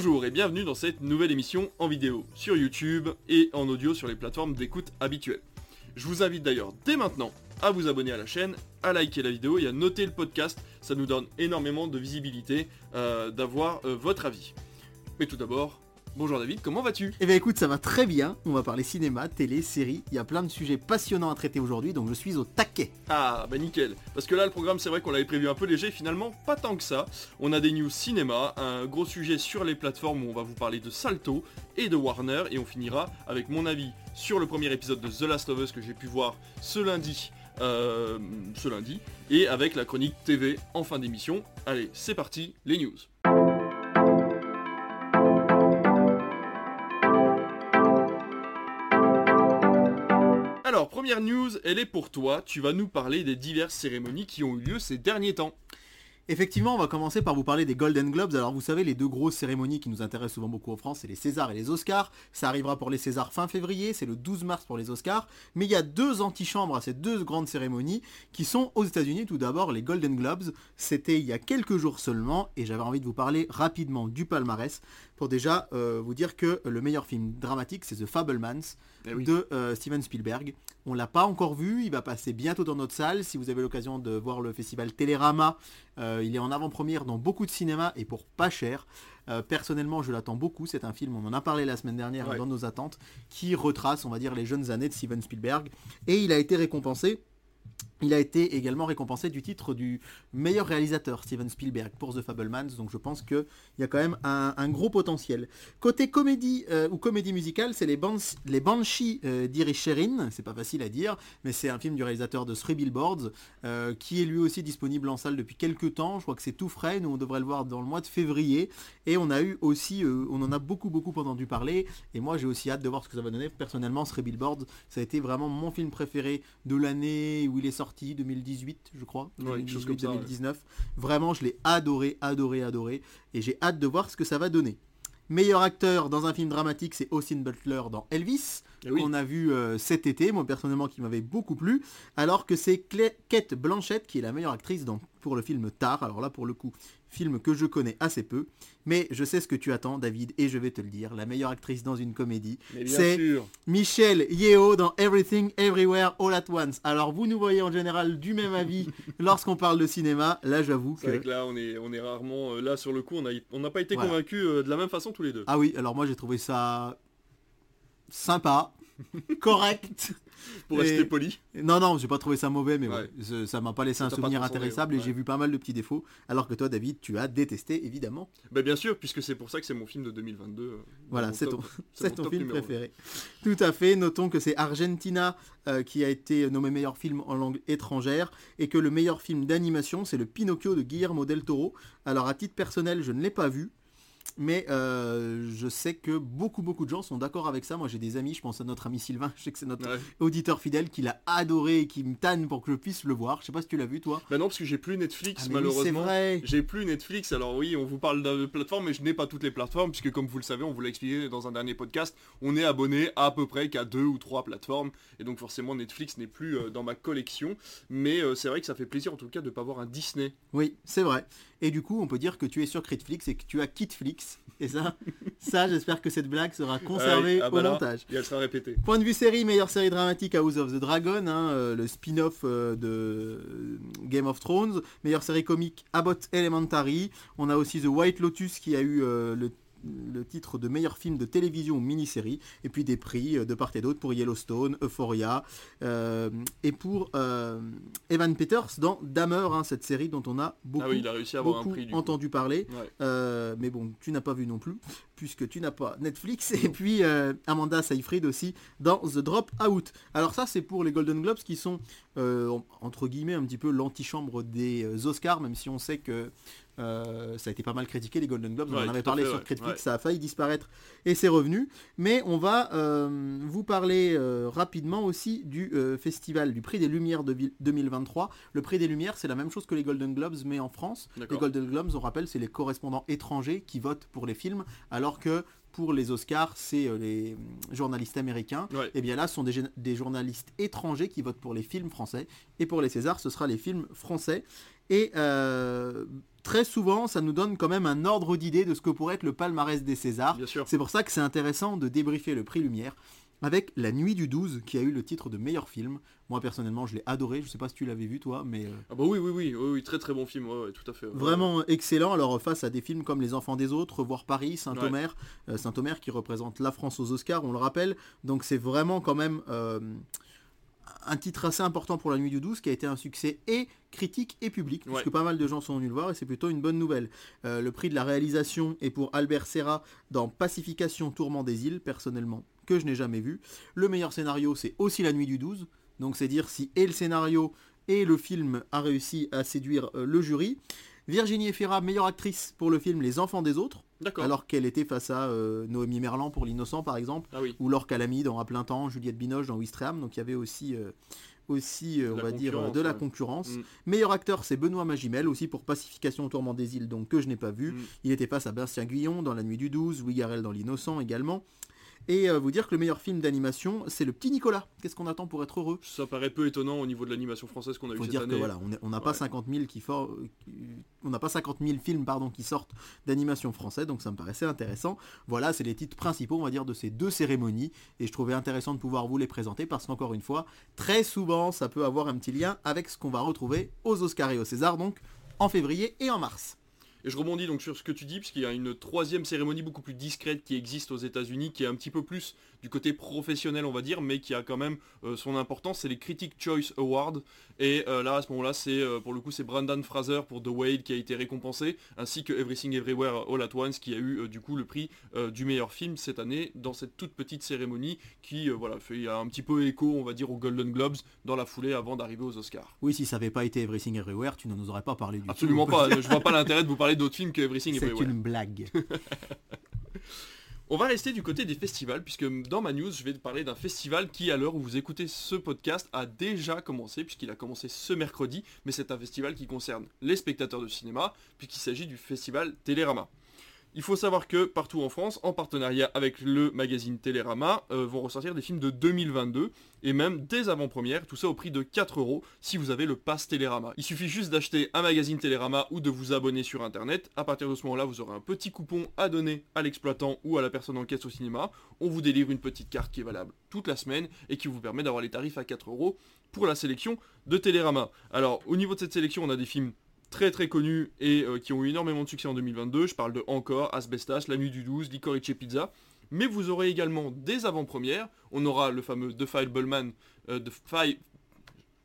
Bonjour et bienvenue dans cette nouvelle émission en vidéo sur YouTube et en audio sur les plateformes d'écoute habituelles. Je vous invite d'ailleurs dès maintenant à vous abonner à la chaîne, à liker la vidéo et à noter le podcast. Ça nous donne énormément de visibilité euh, d'avoir euh, votre avis. Mais tout d'abord, bonjour David, comment vas-tu? Eh bien écoute, ça va très bien. On va parler cinéma, télé, série. Il y a plein de sujets passionnants à traiter aujourd'hui, donc je suis au taquet. Ah bah nickel. Parce que là le programme c'est vrai qu'on l'avait prévu un peu léger, finalement pas tant que ça. On a des news cinéma, un gros sujet sur les plateformes où on va vous parler de Salto et de Warner et on finira avec mon avis sur le premier épisode de The Last of Us que j'ai pu voir ce lundi. euh, ce lundi et avec la chronique TV en fin d'émission. Allez, c'est parti, les news. Première news, elle est pour toi. Tu vas nous parler des diverses cérémonies qui ont eu lieu ces derniers temps. Effectivement, on va commencer par vous parler des Golden Globes. Alors vous savez, les deux grosses cérémonies qui nous intéressent souvent beaucoup en France, c'est les Césars et les Oscars. Ça arrivera pour les Césars fin février, c'est le 12 mars pour les Oscars. Mais il y a deux antichambres à ces deux grandes cérémonies qui sont aux États-Unis. Tout d'abord, les Golden Globes. C'était il y a quelques jours seulement et j'avais envie de vous parler rapidement du palmarès pour déjà euh, vous dire que le meilleur film dramatique, c'est The Fablemans Eh oui. de euh, Steven Spielberg. On l'a pas encore vu, il va passer bientôt dans notre salle. Si vous avez l'occasion de voir le festival Télérama, euh, il est en avant-première dans beaucoup de cinémas et pour pas cher. Personnellement, je l'attends beaucoup. C'est un film, on en a parlé la semaine dernière Ouais. dans nos attentes, qui retrace, on va dire, les jeunes années de Steven Spielberg. Et il a été récompensé. Il a été également récompensé du titre du meilleur réalisateur, Steven Spielberg, pour The Fablemans. Donc je pense qu'il y a quand même un, gros potentiel. Côté comédie euh, ou comédie musicale, c'est les, Bans les Banshees euh, d'Irisherin. C'est pas facile à dire, mais c'est un film du réalisateur de Three Billboards, euh, qui est lui aussi disponible en salle depuis quelques temps. Je crois que c'est tout frais. Nous, on devrait le voir dans le mois de février. Et on a eu aussi, euh, on en a beaucoup, beaucoup entendu parler. Et moi, j'ai aussi hâte de voir ce que ça va donner. Personnellement, Three Billboards, ça a été vraiment mon film préféré de l'année où il est sorti, 2018, je crois. Ouais, quelque chose comme ça, ouais. 2019. Vraiment, je l'ai adoré, adoré, adoré. Et j'ai hâte de voir ce que ça va donner. Meilleur acteur dans un film dramatique, c'est Austin Butler dans Elvis. Eh oui. On a vu euh, cet été, moi personnellement qui m'avait beaucoup plu, alors que c'est Kate Blanchett qui est la meilleure actrice dans, pour le film Tar. Alors là pour le coup, film que je connais assez peu, mais je sais ce que tu attends David et je vais te le dire, la meilleure actrice dans une comédie, c'est. Michelle Yeo dans Everything Everywhere All at Once. Alors vous nous voyez en général du même avis lorsqu'on parle de cinéma, là j'avoue C'est vrai que... que là, on est, on est rarement euh, là sur le coup. On n'a pas été Voilà. convaincus euh, de la même façon tous les deux. Ah oui, alors moi j'ai trouvé ça sympa, correct. Pour et- rester poli. Non, non, j'ai pas trouvé ça mauvais, mais Ouais. ouais, ce- ça m'a pas laissé Ça un souvenir intéressable et j'ai vu pas mal de petits défauts. Alors que toi, David, tu as détesté, évidemment. Bah bien sûr, puisque c'est pour ça que c'est mon film de 2022. euh, Voilà, c'est ton, c'est film préféré. Tout à fait. Notons que c'est Argentina euh, qui a été nommé meilleur film en langue étrangère et que le meilleur film d'animation, c'est le Pinocchio de Guillermo del Toro. Alors, à titre personnel, je ne l'ai pas vu. Mais euh, je sais que beaucoup beaucoup de gens sont d'accord avec ça. Moi j'ai des amis, je pense à notre ami Sylvain, je sais que c'est notre Ouais. auditeur fidèle qui l'a adoré et qui me tanne pour que je puisse le voir. Je sais pas si tu l'as vu toi. Bah non, parce que j'ai plus Netflix, Ah, oui, malheureusement. c'est vrai. J'ai plus Netflix, alors oui, on vous parle de plateforme, mais je n'ai pas toutes les plateformes, puisque comme vous le savez, on vous l'a expliqué dans un dernier podcast, on est abonné à, peu près qu'à deux ou trois plateformes, et donc forcément Netflix n'est plus euh, dans ma collection, mais euh, c'est vrai que ça fait plaisir en tout cas de pas voir un Disney. Oui, c'est vrai. Et du coup, on peut dire que tu es sur Critflix et que tu as Kitflix. Et ça, ça, j'espère que cette blague sera conservée Ah, ah bah au là, montage. Et elle sera répétée. Point de vue série, meilleure série dramatique House of the Dragon, hein, euh, le spin-off euh, de Game of Thrones. Meilleure série comique Abbott Elementary. On a aussi The White Lotus qui a eu euh, le le titre de meilleur film de télévision ou mini-série, et puis des prix euh, de part et d'autre pour Yellowstone, Euphoria, euh, et pour euh, Evan Peters dans Dahmer, hein, cette série dont on a beaucoup, ah oui, il a réussi à avoir un beaucoup prix du coup. entendu parler. Ouais. Euh, mais bon, tu n'as pas vu non plus, puisque tu n'as pas Netflix. Et puis Amanda Seyfried aussi dans The Drop Out. Alors ça, c'est pour les Golden Globes qui sont, en- entre guillemets, un petit peu l'antichambre des Oscars, même si on sait que euh, ça a été pas mal critiqué, les Golden Globes. Ouais, on en avait parlé fait, sur. Critique, Ouais. ça a failli disparaître et c'est revenu. Mais on va euh, vous parler euh, rapidement aussi du festival, du prix des Lumières de vi- 2023. Le prix des Lumières, c'est la même chose que les Golden Globes, mais en France. Les. Golden Globes, on rappelle, c'est les correspondants étrangers qui votent pour les films, alors que pour les Oscars, c'est les journalistes américains. Ouais. Et bien là, ce sont des, des journalistes étrangers qui votent pour les films français. Et pour les Césars, ce sera les films français. Et euh, très souvent, ça nous donne quand même un ordre d'idée de ce que pourrait être le palmarès des Césars. Bien sûr. C'est pour ça que c'est intéressant de débriefer le prix Lumière avec La Nuit du 12 qui a eu le titre de meilleur film. Moi personnellement je l'ai adoré, je sais pas si tu l'avais vu toi, mais euh, Ah bah oui, oui, oui, oui, oui, très très bon film, ouais, ouais, tout à fait. ouais. vraiment excellent. Alors face à des films comme Les Enfants des Autres, Voir Paris, Saint-Omer, euh, Saint-Omer qui représente la France aux Oscars, on le rappelle. Donc c'est vraiment quand même euh, un titre assez important pour La Nuit du 12 qui a été un succès et critique et public, Ouais. puisque pas mal de gens sont venus le voir et c'est plutôt une bonne nouvelle. Euh, le prix de la réalisation est pour Albert Serra dans Pacification Tourment des îles, personnellement, que je n'ai jamais vu. Le meilleur scénario, c'est aussi La Nuit du 12, donc c'est dire si et le scénario et le film a réussi à séduire euh, le jury. Virginie Efira, meilleure actrice pour le film Les Enfants des Autres, alors qu'elle était face à euh, Noémie Merlan pour L'Innocent par exemple, Ah oui. ou Laure Calamy dans À plein temps, Juliette Binoche dans Wistreham, donc il y avait aussi, euh, aussi euh, on va dire, euh, concurrence, de la ouais. concurrence. Mm. Meilleur acteur, c'est Benoît Magimel, aussi pour Pacification au tourment des îles, donc que je n'ai pas vu. Mm. Il était face à Bastien Guyon dans La Nuit du 12, Louis Garrel dans L'Innocent également. Et euh, vous dire que le meilleur film d'animation, c'est Le Petit Nicolas. Qu'est-ce qu'on attend pour être heureux? Ça paraît peu étonnant au niveau de l'animation française qu'on a eu faut cette dire année. que voilà, on n'a pas Ouais. 50 000 qui for- on n'a pas 50 000 films pardon qui sortent d'animation français, donc ça me paraissait intéressant. Voilà, c'est les titres principaux, on va dire, de ces deux cérémonies, et je trouvais intéressant de pouvoir vous les présenter parce qu'encore une fois, très souvent, ça peut avoir un petit lien avec ce qu'on va retrouver aux Oscars et aux Césars, donc en février et en mars. Et je rebondis donc sur ce que tu dis, puisqu'il y a une troisième cérémonie beaucoup plus discrète qui existe aux États-Unis, qui est un petit peu plus du côté professionnel, on va dire, mais qui a quand même euh, son importance. C'est les Critic Choice Awards. Et euh, là, à ce moment-là, c'est euh, pour le coup, c'est Brandon Fraser pour The Whale qui a été récompensé, ainsi que Everything Everywhere All at Once qui a eu du coup le prix du meilleur film cette année dans cette toute petite cérémonie qui, voilà, fait un petit peu écho, on va dire, aux Golden Globes dans la foulée avant d'arriver aux Oscars. Oui, si ça n'avait pas été Everything Everywhere, tu ne nous aurais pas parlé du Absolument tout. pas. Je vois pas l'intérêt de vous parler d'autres films que Everything C'est Everywhere. une blague. On va rester du côté des festivals, puisque dans ma news, je vais parler d'un festival qui, à l'heure où vous écoutez ce podcast, a déjà commencé, puisqu'il a commencé ce mercredi, mais c'est un festival qui concerne les spectateurs de cinéma, puisqu'il s'agit du festival Télérama. Il faut savoir que partout en France, en partenariat avec le magazine Télérama, euh, vont ressortir des films de 2022 et même des avant-premières, tout ça au prix de 4 euros si vous avez le pass Télérama. Il suffit juste d'acheter un magazine Télérama ou de vous abonner sur internet. À partir de ce moment-là, vous aurez un petit coupon à donner à l'exploitant ou à la personne en caisse au cinéma. On vous délivre une petite carte qui est valable toute la semaine et qui vous permet d'avoir les tarifs à 4 euros pour la sélection de Télérama. Alors, au niveau de cette sélection, on a des films très très connus et euh, qui ont eu énormément de succès en 2022. Je parle de Encore, Asbestas, La Nuit du 12, Licorice Pizza. Mais vous aurez également des avant-premières. On aura le fameux The Fableman, euh, The, Fi-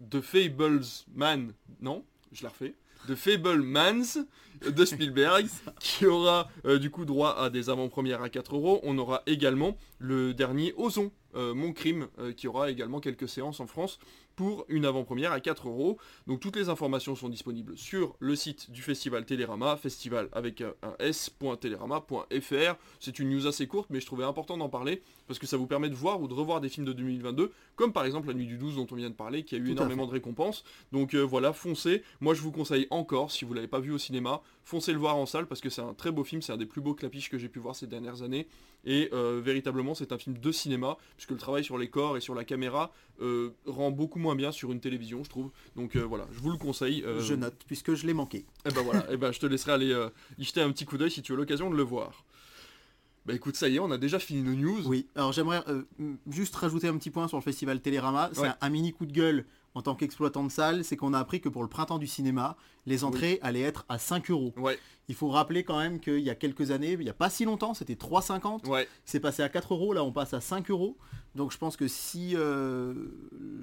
The Fablesman, non, je la refais. The Fablemans de Spielberg, qui aura euh, du coup droit à des avant-premières à 4 euros. On aura également le dernier Ozon, euh, Mon Crime, qui aura également quelques séances en France pour une avant-première à 4 euros. Donc toutes les informations sont disponibles sur le site du festival Télérama, festival avec un un s.télérama.fr. C'est une news assez courte, mais je trouvais important d'en parler parce que ça vous permet de voir ou de revoir des films de 2022, comme par exemple La Nuit du 12 dont on vient de parler, qui a eu Tout énormément de récompenses. Donc euh, voilà, foncez. Moi je vous conseille encore, si vous l'avez pas vu au cinéma, foncez le voir en salle parce que c'est un très beau film, c'est un des plus beaux clapiches que j'ai pu voir ces dernières années. Et euh, véritablement c'est un film de cinéma, puisque le travail sur les corps et sur la caméra euh, rend beaucoup moins bien sur une télévision, je trouve. Donc euh, voilà, je vous le conseille. Je note, puisque je l'ai manqué. et ben voilà, et ben je te laisserai aller y jeter un petit coup d'œil si tu as l'occasion de le voir. Bah écoute, ça y est, on a déjà fini nos news. Oui, alors j'aimerais euh, juste rajouter un petit point sur le festival Télérama. C'est Ouais. un, un mini coup de gueule en tant qu'exploitant de salle, c'est qu'on a appris que pour le printemps du cinéma, les entrées allaient être à 5 euros. Ouais, Il faut rappeler quand même qu'il y a quelques années, il n'y a pas si longtemps, c'était 3,50. ouais, C'est passé à 4 euros, là on passe à 5 euros. Donc je pense que si euh,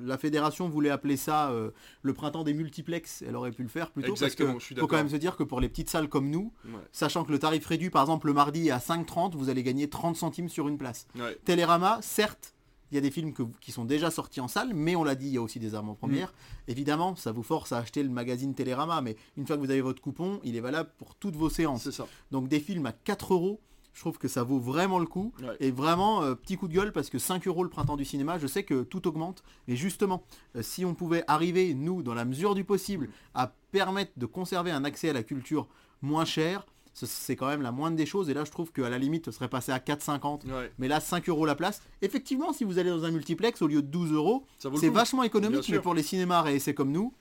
la fédération voulait appeler ça euh, le printemps des multiplex, elle aurait pu le faire plutôt. Exactement, parce je suis que faut quand même se dire que pour les petites salles comme nous, ouais, sachant que le tarif réduit par exemple le mardi est à 5,30, vous allez gagner 30 centimes sur une place. Télérama, certes, il y a des films que- qui sont déjà sortis en salle, mais on l'a dit, il y a aussi des avant-premières. Mm. Évidemment, ça vous force à acheter le magazine Télérama, mais une fois que vous avez votre coupon, il est valable pour toutes vos séances. Ça. Donc des films à 4 euros, je trouve que ça vaut vraiment le coup. Ouais. Et vraiment, euh, petit coup de gueule, parce que 5 euros le printemps du cinéma, je sais que tout augmente. Mais justement, euh, si on pouvait arriver, nous, dans la mesure du possible, à permettre de conserver un accès à la culture moins cher, c'est quand même la moindre des choses. Et là, je trouve qu'à la limite, ce serait passé à 4,50. Ouais, Mais là, 5 euros la place. Effectivement, si vous allez dans un multiplex, au lieu de 12 euros, c'est vachement économique. Mais pour les cinémas réessais comme nous,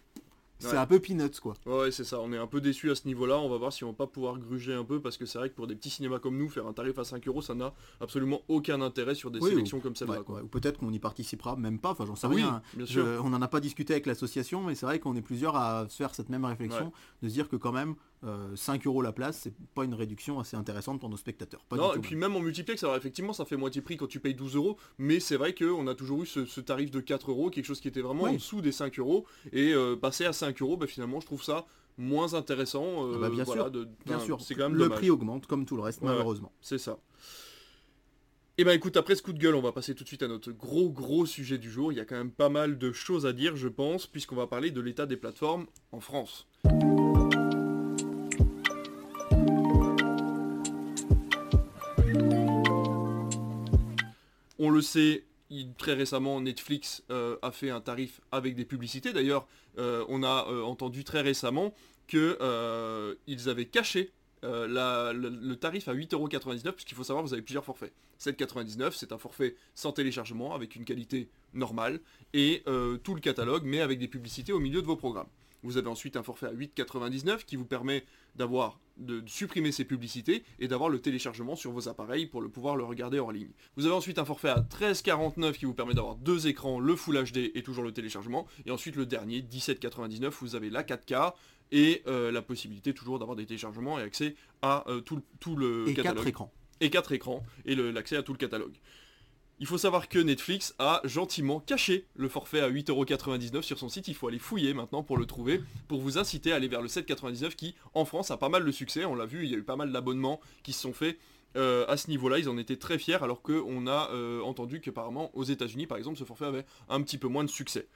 c'est Ouais. un peu peanuts, quoi. Ouais, c'est ça, on est un peu déçu à ce niveau-là, on va voir si on va pas pouvoir gruger un peu, parce que c'est vrai que pour des petits cinémas comme nous, faire un tarif à 5 euros, ça n'a absolument aucun intérêt sur des Oui, sélections comme celle-là. Ouais, quoi. ouais, Ou peut-être qu'on y participera même pas, enfin j'en sais Oui, rien. bien Je- sûr. on n'en a pas discuté avec l'association, mais c'est vrai qu'on est plusieurs à se faire cette même réflexion, de se dire que quand même, euh, 5 euros la place, c'est pas une réduction assez intéressante pour nos spectateurs. Pas non, du et puis même. en multiplex, alors effectivement, ça fait moitié prix quand tu payes 12 euros, mais c'est vrai qu'on a toujours eu ce, ce tarif de 4 euros, quelque chose qui était vraiment Oui. en dessous des 5 euros, et euh, passer à 5 euros, bah, finalement, je trouve ça moins intéressant. euh, Ah bah, bien voilà, sûr, de- Bien enfin, sûr, c'est quand même le dommage. prix augmente comme tout le reste, Ouais, malheureusement. C'est ça. Et ben écoute, après ce coup de gueule, on va passer tout de suite à notre gros gros sujet du jour. Il y a quand même pas mal de choses à dire, je pense, puisqu'on va parler de l'état des plateformes en France. On le sait, très récemment, Netflix euh, a fait un tarif avec des publicités. D'ailleurs, euh, on a euh, entendu très récemment qu'ils avaient caché le, tarif à 8,99€, puisqu'il faut savoir, vous avez plusieurs forfaits. 7,99€, c'est un forfait sans téléchargement, avec une qualité normale, et tout le catalogue, mais avec des publicités au milieu de vos programmes. Vous avez ensuite un forfait à 8,99€ qui vous permet d'avoir de, de supprimer ces publicités et d'avoir le téléchargement sur vos appareils pour le pouvoir le regarder en ligne. Vous avez ensuite un forfait à 13,49€ qui vous permet d'avoir deux écrans, le Full HD et toujours le téléchargement. Et ensuite le dernier, 17,99€, vous avez la 4K et euh, la possibilité toujours d'avoir des téléchargements et accès à euh, tout, le- tout le Et catalogue. 4 écrans. Et 4 écrans et l'accès à tout le catalogue. Il faut savoir que Netflix a gentiment caché le forfait à 8,99€ sur son site. Il faut aller fouiller maintenant pour le trouver, pour vous inciter à aller vers le 7,99€ qui, en France, a pas mal de succès. On l'a vu, il y a eu pas mal d'abonnements qui se sont faits euh, à ce niveau-là. Ils en étaient très fiers, alors qu'on a euh, entendu qu'apparemment, aux États-Unis, par exemple, ce forfait avait un petit peu moins de succès.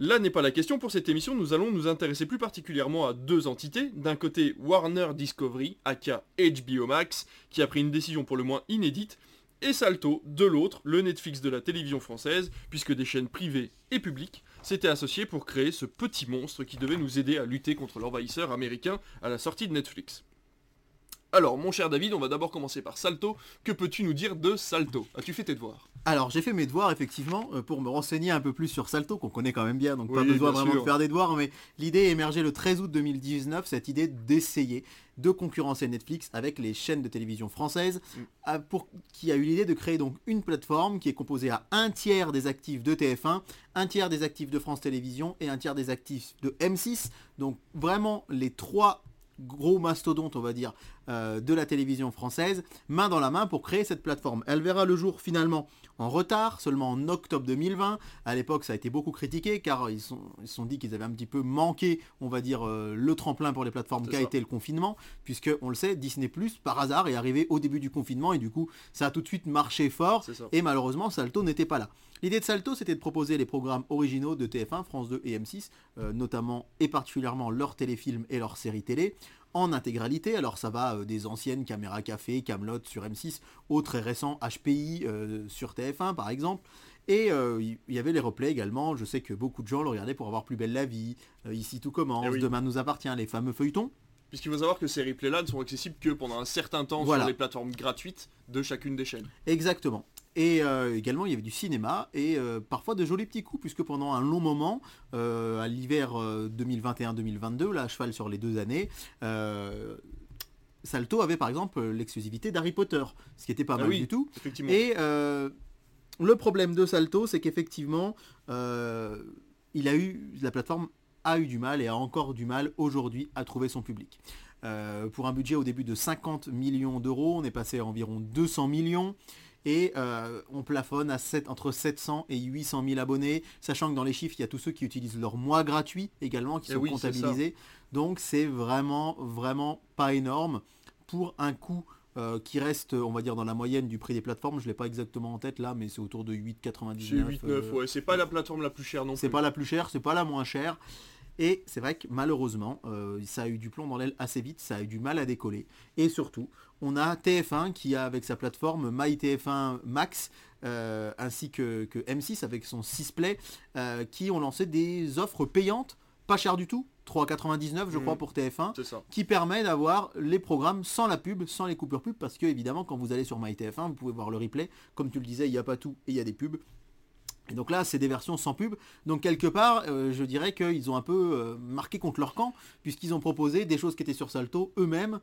Là n'est pas la question pour cette émission, nous allons nous intéresser plus particulièrement à deux entités. D'un côté, Warner Discovery, aka HBO Max, qui a pris une décision pour le moins inédite, et Salto, de l'autre, le Netflix de la télévision française, puisque des chaînes privées et publiques s'étaient associées pour créer ce petit monstre qui devait nous aider à lutter contre l'envahisseur américain à la sortie de Netflix. Alors, mon cher David, on va d'abord commencer par Salto. Que peux-tu nous dire de Salto? As-tu fait tes devoirs? Alors j'ai fait mes devoirs effectivement euh, pour me renseigner un peu plus sur Salto qu'on connaît quand même bien donc pas besoin vraiment sûr. de faire des devoirs mais l'idée est émergée le 13 août 2019 cette idée d'essayer de concurrencer Netflix avec les chaînes de télévision françaises Mm. pour, qui a eu l'idée de créer donc une plateforme qui est composée à un tiers des actifs de TF1 un tiers des actifs de France Télévisions et un tiers des actifs de M6 donc vraiment les trois gros mastodontes on va dire euh, de la télévision française main dans la main pour créer cette plateforme elle verra le jour finalement en retard, seulement en octobre 2020. À l'époque, ça a été beaucoup critiqué car ils se sont, ils se sont dit qu'ils avaient un petit peu manqué, on va dire, euh, le tremplin pour les plateformes qu'a été le confinement, puisque on le sait, Disney Plus par hasard est arrivé au début du confinement et du coup, ça a tout de suite marché fort. Et malheureusement, Salto n'était pas là. L'idée de Salto, c'était de proposer les programmes originaux de TF1, France 2 et M6, euh, notamment et particulièrement leurs téléfilms et leurs séries télé, en intégralité. Alors ça va euh, des anciennes Caméra Café, Camelot sur M6, au très récent HPI euh, sur TF1 par exemple. Et euh, il y avait les replays également. Je sais que beaucoup de gens le regardaient pour avoir plus belle la vie, euh, ici tout commence, Eh oui. demain nous appartient, les fameux feuilletons. Puisqu'il faut savoir que ces replays-là ne sont accessibles que pendant un certain temps Voilà. sur les plateformes gratuites de chacune des chaînes. Exactement. Et euh, également, il y avait du cinéma et euh, parfois de jolis petits coups, puisque pendant un long moment, euh, à l'hiver euh, 2021-2022, là, à cheval sur les deux années, Salto avait par exemple l'exclusivité d'Harry Potter, ce qui était pas Ah mal oui. du tout. Et le problème de Salto, c'est qu'effectivement, il a eu, la plateforme a eu du mal et a encore du mal aujourd'hui à trouver son public. Pour un budget au début de 50 millions d'euros, on est passé à environ 200 millions. Et euh, on plafonne à 7, entre 700 et 800 000 abonnés, sachant que dans les chiffres, il y a tous ceux qui utilisent leur mois gratuit également, qui Eh sont oui, c'est comptabilisés. Donc c'est vraiment, vraiment pas énorme pour un coût euh, qui reste, on va dire, dans la moyenne du prix des plateformes. Je l'ai pas exactement en tête là, mais c'est autour de 8,99. C'est 8-9, euh, ouais. C'est pas la plateforme la plus chère non c'est plus. pas la plus chère, c'est pas la moins chère. Et c'est vrai que malheureusement, euh, ça a eu du plomb dans l'aile assez vite, ça a eu du mal à décoller. Et surtout, on a TF1 qui a avec sa plateforme MyTF1 Max, euh, ainsi que, que M6 avec son 6 Play, euh, qui ont lancé des offres payantes pas cher du tout, 3,99 je crois Mhm. pour TF1, C'est ça. qui permet d'avoir les programmes sans la pub, sans les coupures pub, parce que évidemment quand vous allez sur MyTF1, vous pouvez voir le replay, comme tu le disais, il n'y a pas tout et il y a des pubs. Et donc là, c'est des versions sans pub. Donc quelque part, euh, je dirais qu'ils ont un peu euh, marqué contre leur camp, puisqu'ils ont proposé des choses qui étaient sur Salto eux-mêmes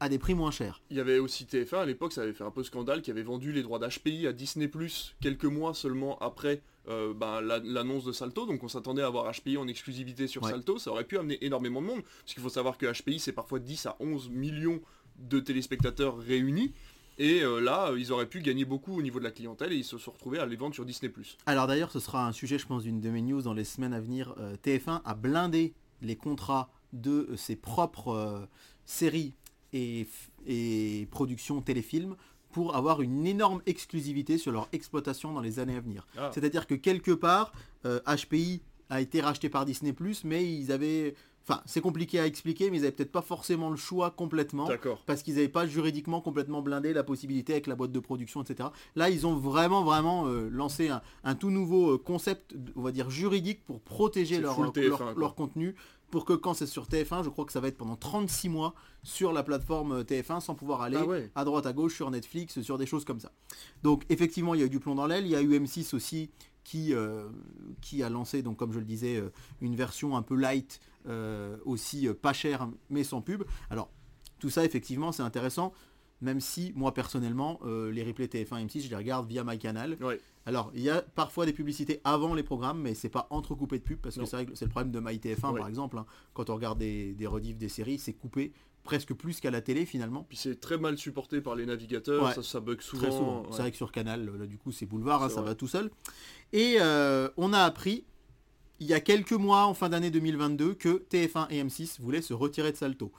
à des prix moins chers. Il y avait aussi TF1 à l'époque, ça avait fait un peu scandale, qui avait vendu les droits d'HPI à Disney Plus quelques mois seulement après euh, ben, la- l'annonce de Salto. Donc on s'attendait à avoir HPI en exclusivité sur Ouais. Salto. Ça aurait pu amener énormément de monde, parce qu'il faut savoir que HPI c'est parfois 10 à 11 millions de téléspectateurs réunis. Et euh, là, euh, ils auraient pu gagner beaucoup au niveau de la clientèle et ils se sont retrouvés à les vendre sur Disney. Alors d'ailleurs, ce sera un sujet, je pense, d'une de mes news dans les semaines à venir. Euh, TF1 a blindé les contrats de ses propres séries et, productions téléfilms pour avoir une énorme exclusivité sur leur exploitation dans les années à venir. Ah. C'est-à-dire que quelque part, HPI a été racheté par Disney+, mais ils avaient... Enfin, c'est compliqué à expliquer, mais ils avaient peut-être pas forcément le choix complètement D'accord. parce qu'ils n'avaient pas juridiquement complètement blindé la possibilité avec la boîte de production, etc. Là, ils ont vraiment, vraiment euh, lancé un, un tout nouveau euh, concept, on va dire, juridique pour protéger leur, full leur, TF1, leur- quoi. leur contenu, pour que quand c'est sur TF1, je crois que ça va être pendant 36 mois sur la plateforme euh, TF1 sans pouvoir aller Ah ouais. à droite, à gauche, sur Netflix, sur des choses comme ça. Donc, effectivement, il y a eu du plomb dans l'aile. Il y a eu M6 aussi qui, euh, qui a lancé, donc comme je le disais, euh, une version un peu light, euh, aussi pas chère, mais sans pub. Alors, tout ça, effectivement, c'est intéressant, même si, moi, personnellement, euh, les replays TF1 et M6, je les regarde via MyCanal. Ouais. Alors, il y a parfois des publicités avant les programmes, mais c'est pas entrecoupé de pubs, parce que c'est vrai que c'est le problème de MyTF1, Ouais. par exemple. hein. Quand on regarde des, des rediffs des séries, c'est coupé presque plus qu'à la télé, finalement. Puis c'est très mal supporté par les navigateurs, Ouais. ça, ça bug souvent. Très souvent. ouais. C'est vrai que sur Canal, là du coup c'est boulevard, hein, ça va tout seul. Et euh, on a appris il y a quelques mois, en fin d'année 2022, que TF1 et M6 voulaient se retirer de Salto,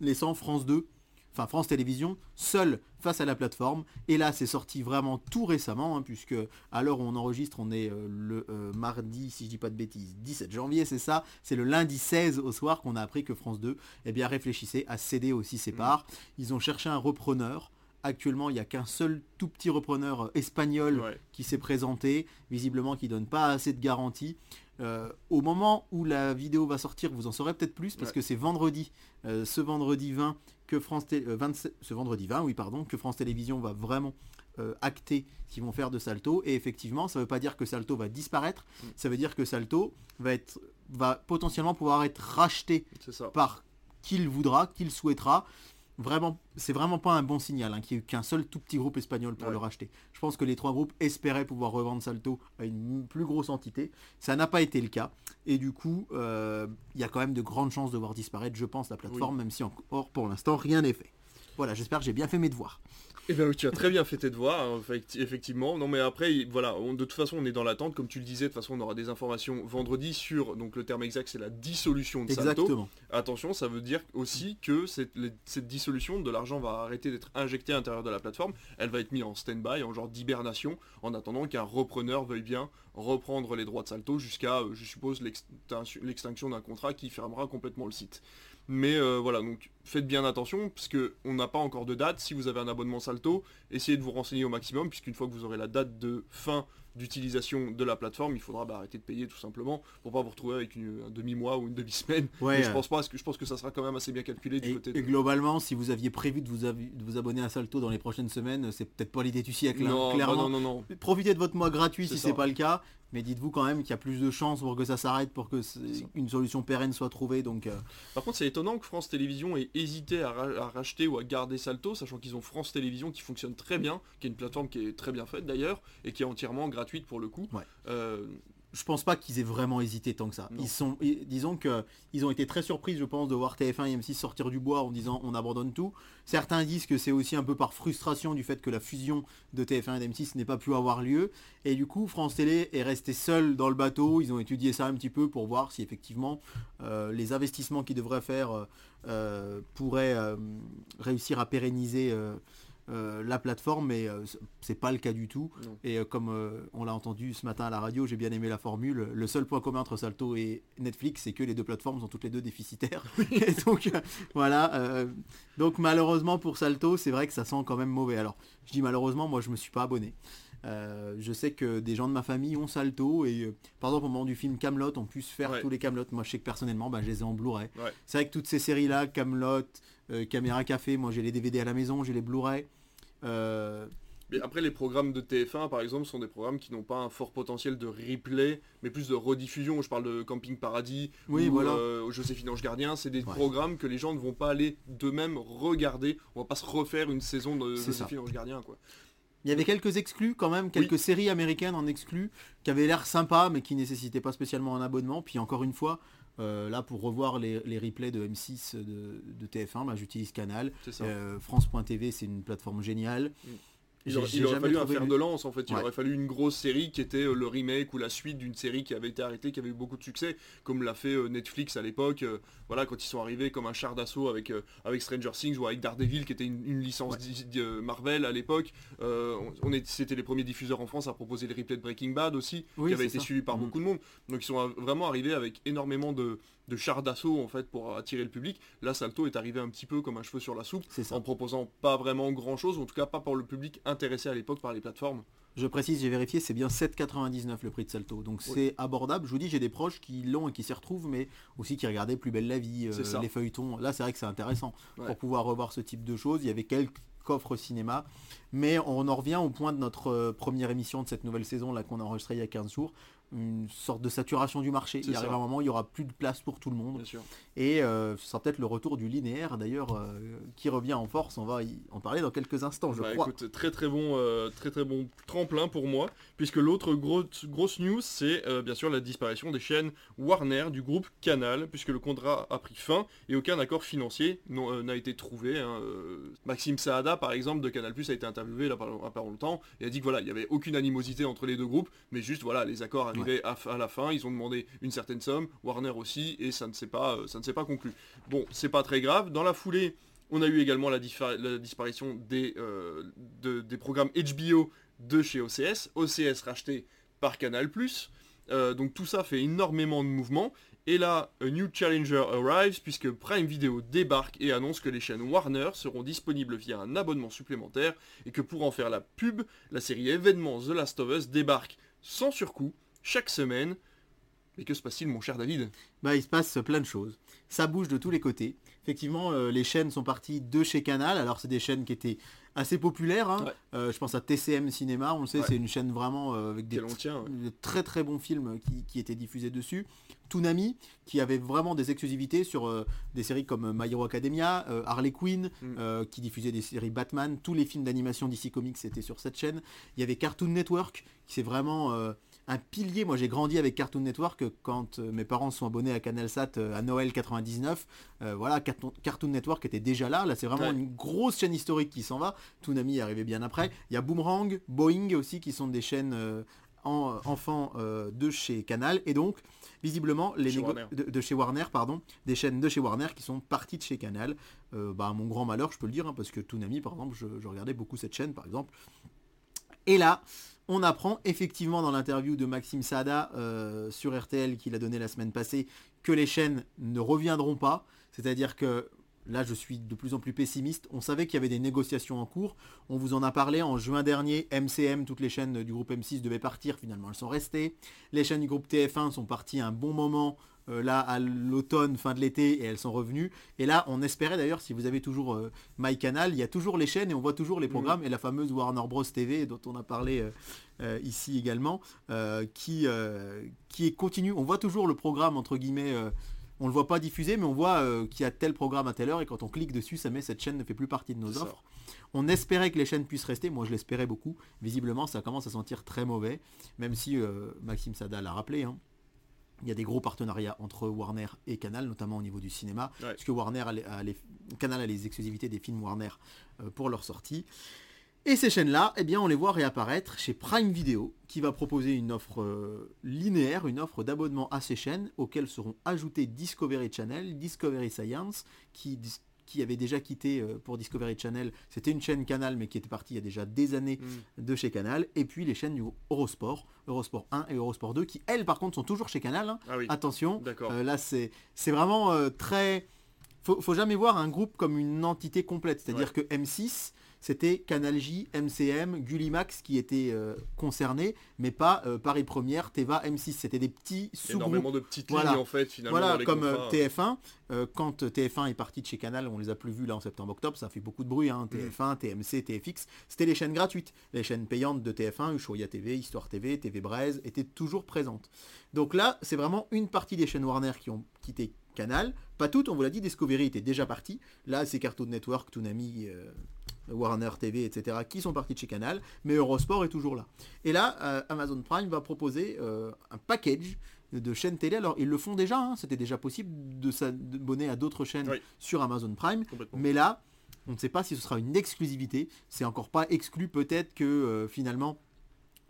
laissant France 2, enfin France Télévisions, seul face à la plateforme. Et là c'est sorti vraiment tout récemment, hein, puisque à l'heure où on enregistre, on est euh, le euh, mardi, si je dis pas de bêtises, 17 janvier, c'est ça. C'est le lundi 16 au soir qu'on a appris que France 2 eh bien, réfléchissait à céder aussi ses parts. Ils ont cherché un repreneur. Actuellement, il n'y a qu'un seul tout petit repreneur euh, espagnol Ouais. qui s'est présenté, visiblement qui donne pas assez de garanties. Euh, au moment où la vidéo va sortir, vous en saurez peut-être plus parce Ouais. que c'est vendredi, euh, ce vendredi 20 que France Té- euh, 27 ce vendredi 20, oui pardon, que France Télévisions va vraiment euh, acter ce qu'ils vont faire de Salto. Et effectivement, ça ne veut pas dire que Salto va disparaître, Mm. ça veut dire que Salto va être va potentiellement pouvoir être racheté par qui il voudra, qui il souhaitera. Vraiment, c'est vraiment pas un bon signal hein, qu'il n'y ait eu qu'un seul tout petit groupe espagnol pour Ouais. le racheter. Je pense que les trois groupes espéraient pouvoir revendre Salto à une plus grosse entité. Ça n'a pas été le cas. Et du coup, euh, il y a quand même de grandes chances de voir disparaître, je pense, la plateforme, même si encore pour l'instant rien n'est fait. Voilà, j'espère que j'ai bien fait mes devoirs. Eh bien, tu as très bien fait tes devoirs, hein, effecti- effectivement. Non, mais après, il- voilà, on- de toute façon, on est dans l'attente, comme tu le disais. De toute façon, on aura des informations vendredi sur, donc le terme exact, c'est la dissolution de Salto. Exactement. Attention, ça veut dire aussi que cette, les- cette dissolution de l'argent va arrêter d'être injecté à l'intérieur de la plateforme. Elle va être mise en stand-by, en genre d'hibernation, en attendant qu'un repreneur veuille bien reprendre les droits de Salto jusqu'à, euh, je suppose, l'extinction d'un contrat qui fermera complètement le site. Mais euh, voilà, donc faites bien attention, parce que on n'a pas encore de date. Si vous avez un abonnement Salto, essayez de vous renseigner au maximum, puisqu'une fois que vous aurez la date de fin d'utilisation de la plateforme, il faudra bah, arrêter de payer tout simplement, pour pas vous retrouver avec une- un demi-mois ou une demi-semaine. Ouais, Mais je pense pas, parce que je pense que ça sera quand même assez bien calculé du Et, côté et de... globalement, si vous aviez prévu de vous, avi- de vous abonner à Salto dans les prochaines semaines, c'est peut-être pas l'idée du siècle, hein, bah clairement. non, non, non. Profitez de votre mois gratuit si c'est pas le cas, mais dites-vous quand même qu'il y a plus de chances pour que ça s'arrête, pour que une solution pérenne soit trouvée. Donc euh, Par contre, c'est étonnant que France Télévisions ait hésité à, ra- à racheter ou à garder Salto, sachant qu'ils ont France Télévisions qui fonctionne très bien, qui est une plateforme qui est très bien faite d'ailleurs, et qui est entièrement gratuite pour le coup. Ouais. Euh, je pense pas qu'ils aient vraiment hésité tant que ça. Non. Ils sont, disons que ils ont été très surpris, je pense, de voir TF1 et M6 sortir du bois en disant on abandonne tout. Certains disent que c'est aussi un peu par frustration du fait que la fusion de TF1 et d'M6 n'ait pas pu avoir lieu. Et du coup, France Télé est resté seul dans le bateau. Ils ont étudié ça un petit peu pour voir si effectivement euh, les investissements qu'ils devraient faire euh, euh, pourraient euh, réussir à pérenniser euh, la plateforme, mais euh, c'est pas le cas du tout. Non. Et euh, comme euh, on l'a entendu ce matin à la radio, j'ai bien aimé la formule. Le seul point commun entre Salto et Netflix, c'est que les deux plateformes sont toutes les deux déficitaires. et donc voilà. donc malheureusement pour Salto, c'est vrai que ça sent quand même mauvais. Alors je dis malheureusement, moi je me suis pas abonné. Euh, je sais que des gens de ma famille ont Salto et euh, par exemple au moment du film Camelot, on puisse faire Ouais. tous les Camelot. Moi, je sais que personnellement, bah, je les ai en Blu-ray. Ouais. C'est vrai que toutes ces séries-là, Camelot, Caméra Café, moi j'ai les DVD à la maison, j'ai les Blu-ray. Euh, Mais après, les programmes de TF1, par exemple, sont des programmes qui n'ont pas un fort potentiel de replay, mais plus de rediffusion. Je parle de Camping Paradis Oui, ou voilà. euh, Joséphine Ange Gardien. C'est des Ouais. programmes que les gens ne vont pas aller d'eux-mêmes regarder. On va pas se refaire une saison de. Joséphine Ange Gardien, quoi. Il y avait quelques exclus quand même, quelques séries américaines en exclus qui avaient l'air sympas mais qui nécessitaient pas spécialement un abonnement. Puis encore une fois, euh, là pour revoir les, les replays de M6 de, de TF1, bah, j'utilise Canal. Euh, France.tv c'est une plateforme géniale. Mm. Il aurait, il fallu un fer le- de lance en fait, il Ouais. aurait fallu une grosse série qui était euh, le remake ou la suite d'une série qui avait été arrêtée, qui avait eu beaucoup de succès, comme l'a fait euh, Netflix à l'époque, euh, voilà, quand ils sont arrivés comme un char d'assaut avec, euh, avec Stranger Things ou avec Daredevil qui était une, une licence Ouais. Marvel à l'époque. Euh, on, C'était les premiers diffuseurs en France à proposer les replays de Breaking Bad aussi, Oui, qui avait été ça. suivi par Mhm. beaucoup de monde. Donc ils sont vraiment arrivés avec énormément de, de chars d'assaut en fait pour attirer le public. Là Salto est arrivé un petit peu comme un cheveu sur la soupe C'est ça. en proposant pas vraiment grand chose, en tout cas pas pour le public intéressé à l'époque par les plateformes. Je précise, j'ai vérifié, c'est bien 7,99 le prix de Salto. Donc c'est abordable. Je vous dis, j'ai des proches qui l'ont et qui s'y retrouvent, mais aussi qui regardaient Plus belle la vie, euh, les feuilletons. Là, c'est vrai que c'est intéressant Ouais. pour pouvoir revoir ce type de choses. Il y avait quelques coffres cinéma, mais on en revient au point de notre euh, première émission de cette nouvelle saison là qu'on a enregistrée il y a 15 jours. Une sorte de saturation du marché. Il arrive ça. un moment, où il y aura plus de place pour tout le monde. Bien sûr. Et euh, ce sera peut-être le retour du linéaire d'ailleurs euh, qui revient en force. On va y en parler dans quelques instants, je Bah, crois. écoute, très très bon, euh, très très bon tremplin pour moi, puisque l'autre grosse, grosse news, c'est euh, bien sûr la disparition des chaînes Warner du groupe Canal, puisque le contrat a pris fin et aucun accord financier n'a été trouvé. hein. Maxime Saada, par exemple, de Canal+, a été interviewé là, par, pas longtemps et a dit que voilà, il n'y avait aucune animosité entre les deux groupes, mais juste voilà, les accords à, à la fin, ils ont demandé une certaine somme, Warner aussi, et ça ne s'est pas, euh, ça ne s'est pas conclu. Bon, c'est pas très grave. Dans la foulée, on a eu également la, disparition des, euh, de- des programmes HBO de chez OCS, OCS racheté par Canal+. Euh, donc tout ça fait énormément de mouvements. Et là, a new challenger arrives puisque Prime Video débarque et annonce que les chaînes Warner seront disponibles via un abonnement supplémentaire et que pour en faire la pub, la série événement The Last of Us débarque sans surcoût chaque semaine. Mais que se passe-t-il mon cher David? Bah, il se passe plein de choses. Ça bouge de tous les côtés. Effectivement, euh, les chaînes sont parties de chez Canal. Alors, c'est des chaînes qui étaient assez populaires. hein. Ouais. Euh, je pense à TCM Cinéma. On le sait, Ouais. c'est une chaîne vraiment euh, avec des tient ouais. très très bons films qui, qui étaient diffusés dessus. Toonami, qui avait vraiment des exclusivités sur des séries comme My Hero Academia, Harley Quinn, Mm. qui diffusait des séries Batman. Tous les films d'animation DC Comics étaient sur cette chaîne. Il y avait Cartoon Network, qui c'est vraiment un pilier. Moi, j'ai grandi avec Cartoon Network euh, quand euh, mes parents sont abonnés à CanalSat euh, à Noël 99. Euh, voilà, Cartoon, Cartoon Network était déjà là. Là, c'est vraiment Ouais. une grosse chaîne historique qui s'en va. Toonami est arrivé bien après. Il y a Boomerang, Boeing aussi, qui sont des chaînes euh, en- enfants euh, de chez Canal. Et donc, visiblement, les Chez de, de chez Warner, pardon, des chaînes de chez Warner qui sont parties de chez Canal. Bah, mon grand malheur, je peux le dire, hein, parce que Toonami, par exemple, je, je regardais beaucoup cette chaîne, par exemple. Et là, on apprend effectivement dans l'interview de Maxime Sada euh, sur RTL qu'il a donné la semaine passée que les chaînes ne reviendront pas. C'est-à-dire que là, je suis de plus en plus pessimiste. On savait qu'il y avait des négociations en cours. On vous en a parlé en juin dernier. MCM, toutes les chaînes du groupe M6 devaient partir. Finalement, elles sont restées. Les chaînes du groupe TF1 sont parties un bon moment. Euh, là à l'automne, fin de l'été, et elles sont revenues. Et là, on espérait d'ailleurs, si vous avez toujours euh, MyCanal, il y a toujours les chaînes et on voit toujours les programmes et la fameuse Warner Bros TV dont on a parlé euh, euh, ici également, qui, qui est continue. On voit toujours le programme entre guillemets. on le voit pas diffusé, mais on voit euh, qu'il y a tel programme à telle heure et quand on clique dessus, ça met cette chaîne ne fait plus partie de nos offres. On espérait que les chaînes puissent rester. Moi, je l'espérais beaucoup. Visiblement, ça commence à sentir très mauvais, même si euh, Maxime Sada l'a rappelé. hein. Il y a des gros partenariats entre Warner et Canal, notamment au niveau du cinéma, Ouais. Warner a les- a les- Canal a les exclusivités des films Warner euh, pour leur sortie. Et ces chaînes-là, eh bien, on les voit réapparaître chez Prime Video, qui va proposer une offre euh, linéaire, une offre d'abonnement à ces chaînes, auxquelles seront ajoutés Discovery Channel, Discovery Science, qui, qui avait déjà quitté euh, pour Discovery Channel. C'était une chaîne Canal, mais qui était partie il y a déjà des années Mm. de chez Canal. Et puis les chaînes du Eurosport, Eurosport 1 et Eurosport 2, qui elles, par contre, sont toujours chez Canal. hein. Ah oui, Attention, euh, là c'est vraiment euh, très... Faut, faut jamais voir un groupe comme une entité complète. C'est-à-dire que M6, c'était Canal J, MCM, Gullimax qui étaient euh, concernés, mais pas euh, Paris Première, Teva, M6. C'était des petits sous-groupes. Énormément de petites Voilà. lignes en fait finalement. dans Voilà, les comme euh, contrats. TF1, euh, quand TF1 est parti de chez Canal, on les a plus vus là en septembre-octobre, ça fait beaucoup de bruit, hein, TF1, TMC, TFX, c'était les chaînes gratuites. Les chaînes payantes de TF1, Ushuaïa TV, Histoire TV, TV Braise, étaient toujours présentes. Donc là, c'est vraiment une partie des chaînes Warner qui ont quitté Canal, pas toutes, on vous l'a dit, Discovery était déjà parti, là c'est Cartoon Network, Toonami, euh, Warner TV, etc., qui sont partis de chez Canal, mais Eurosport est toujours là. Et là, euh, Amazon Prime va proposer euh, un package de chaînes télé. Alors, ils le font déjà, hein, c'était déjà possible de s'abonner à d'autres chaînes Oui. sur Amazon Prime. Mais là, on ne sait pas si ce sera une exclusivité. C'est encore pas exclu peut-être que finalement,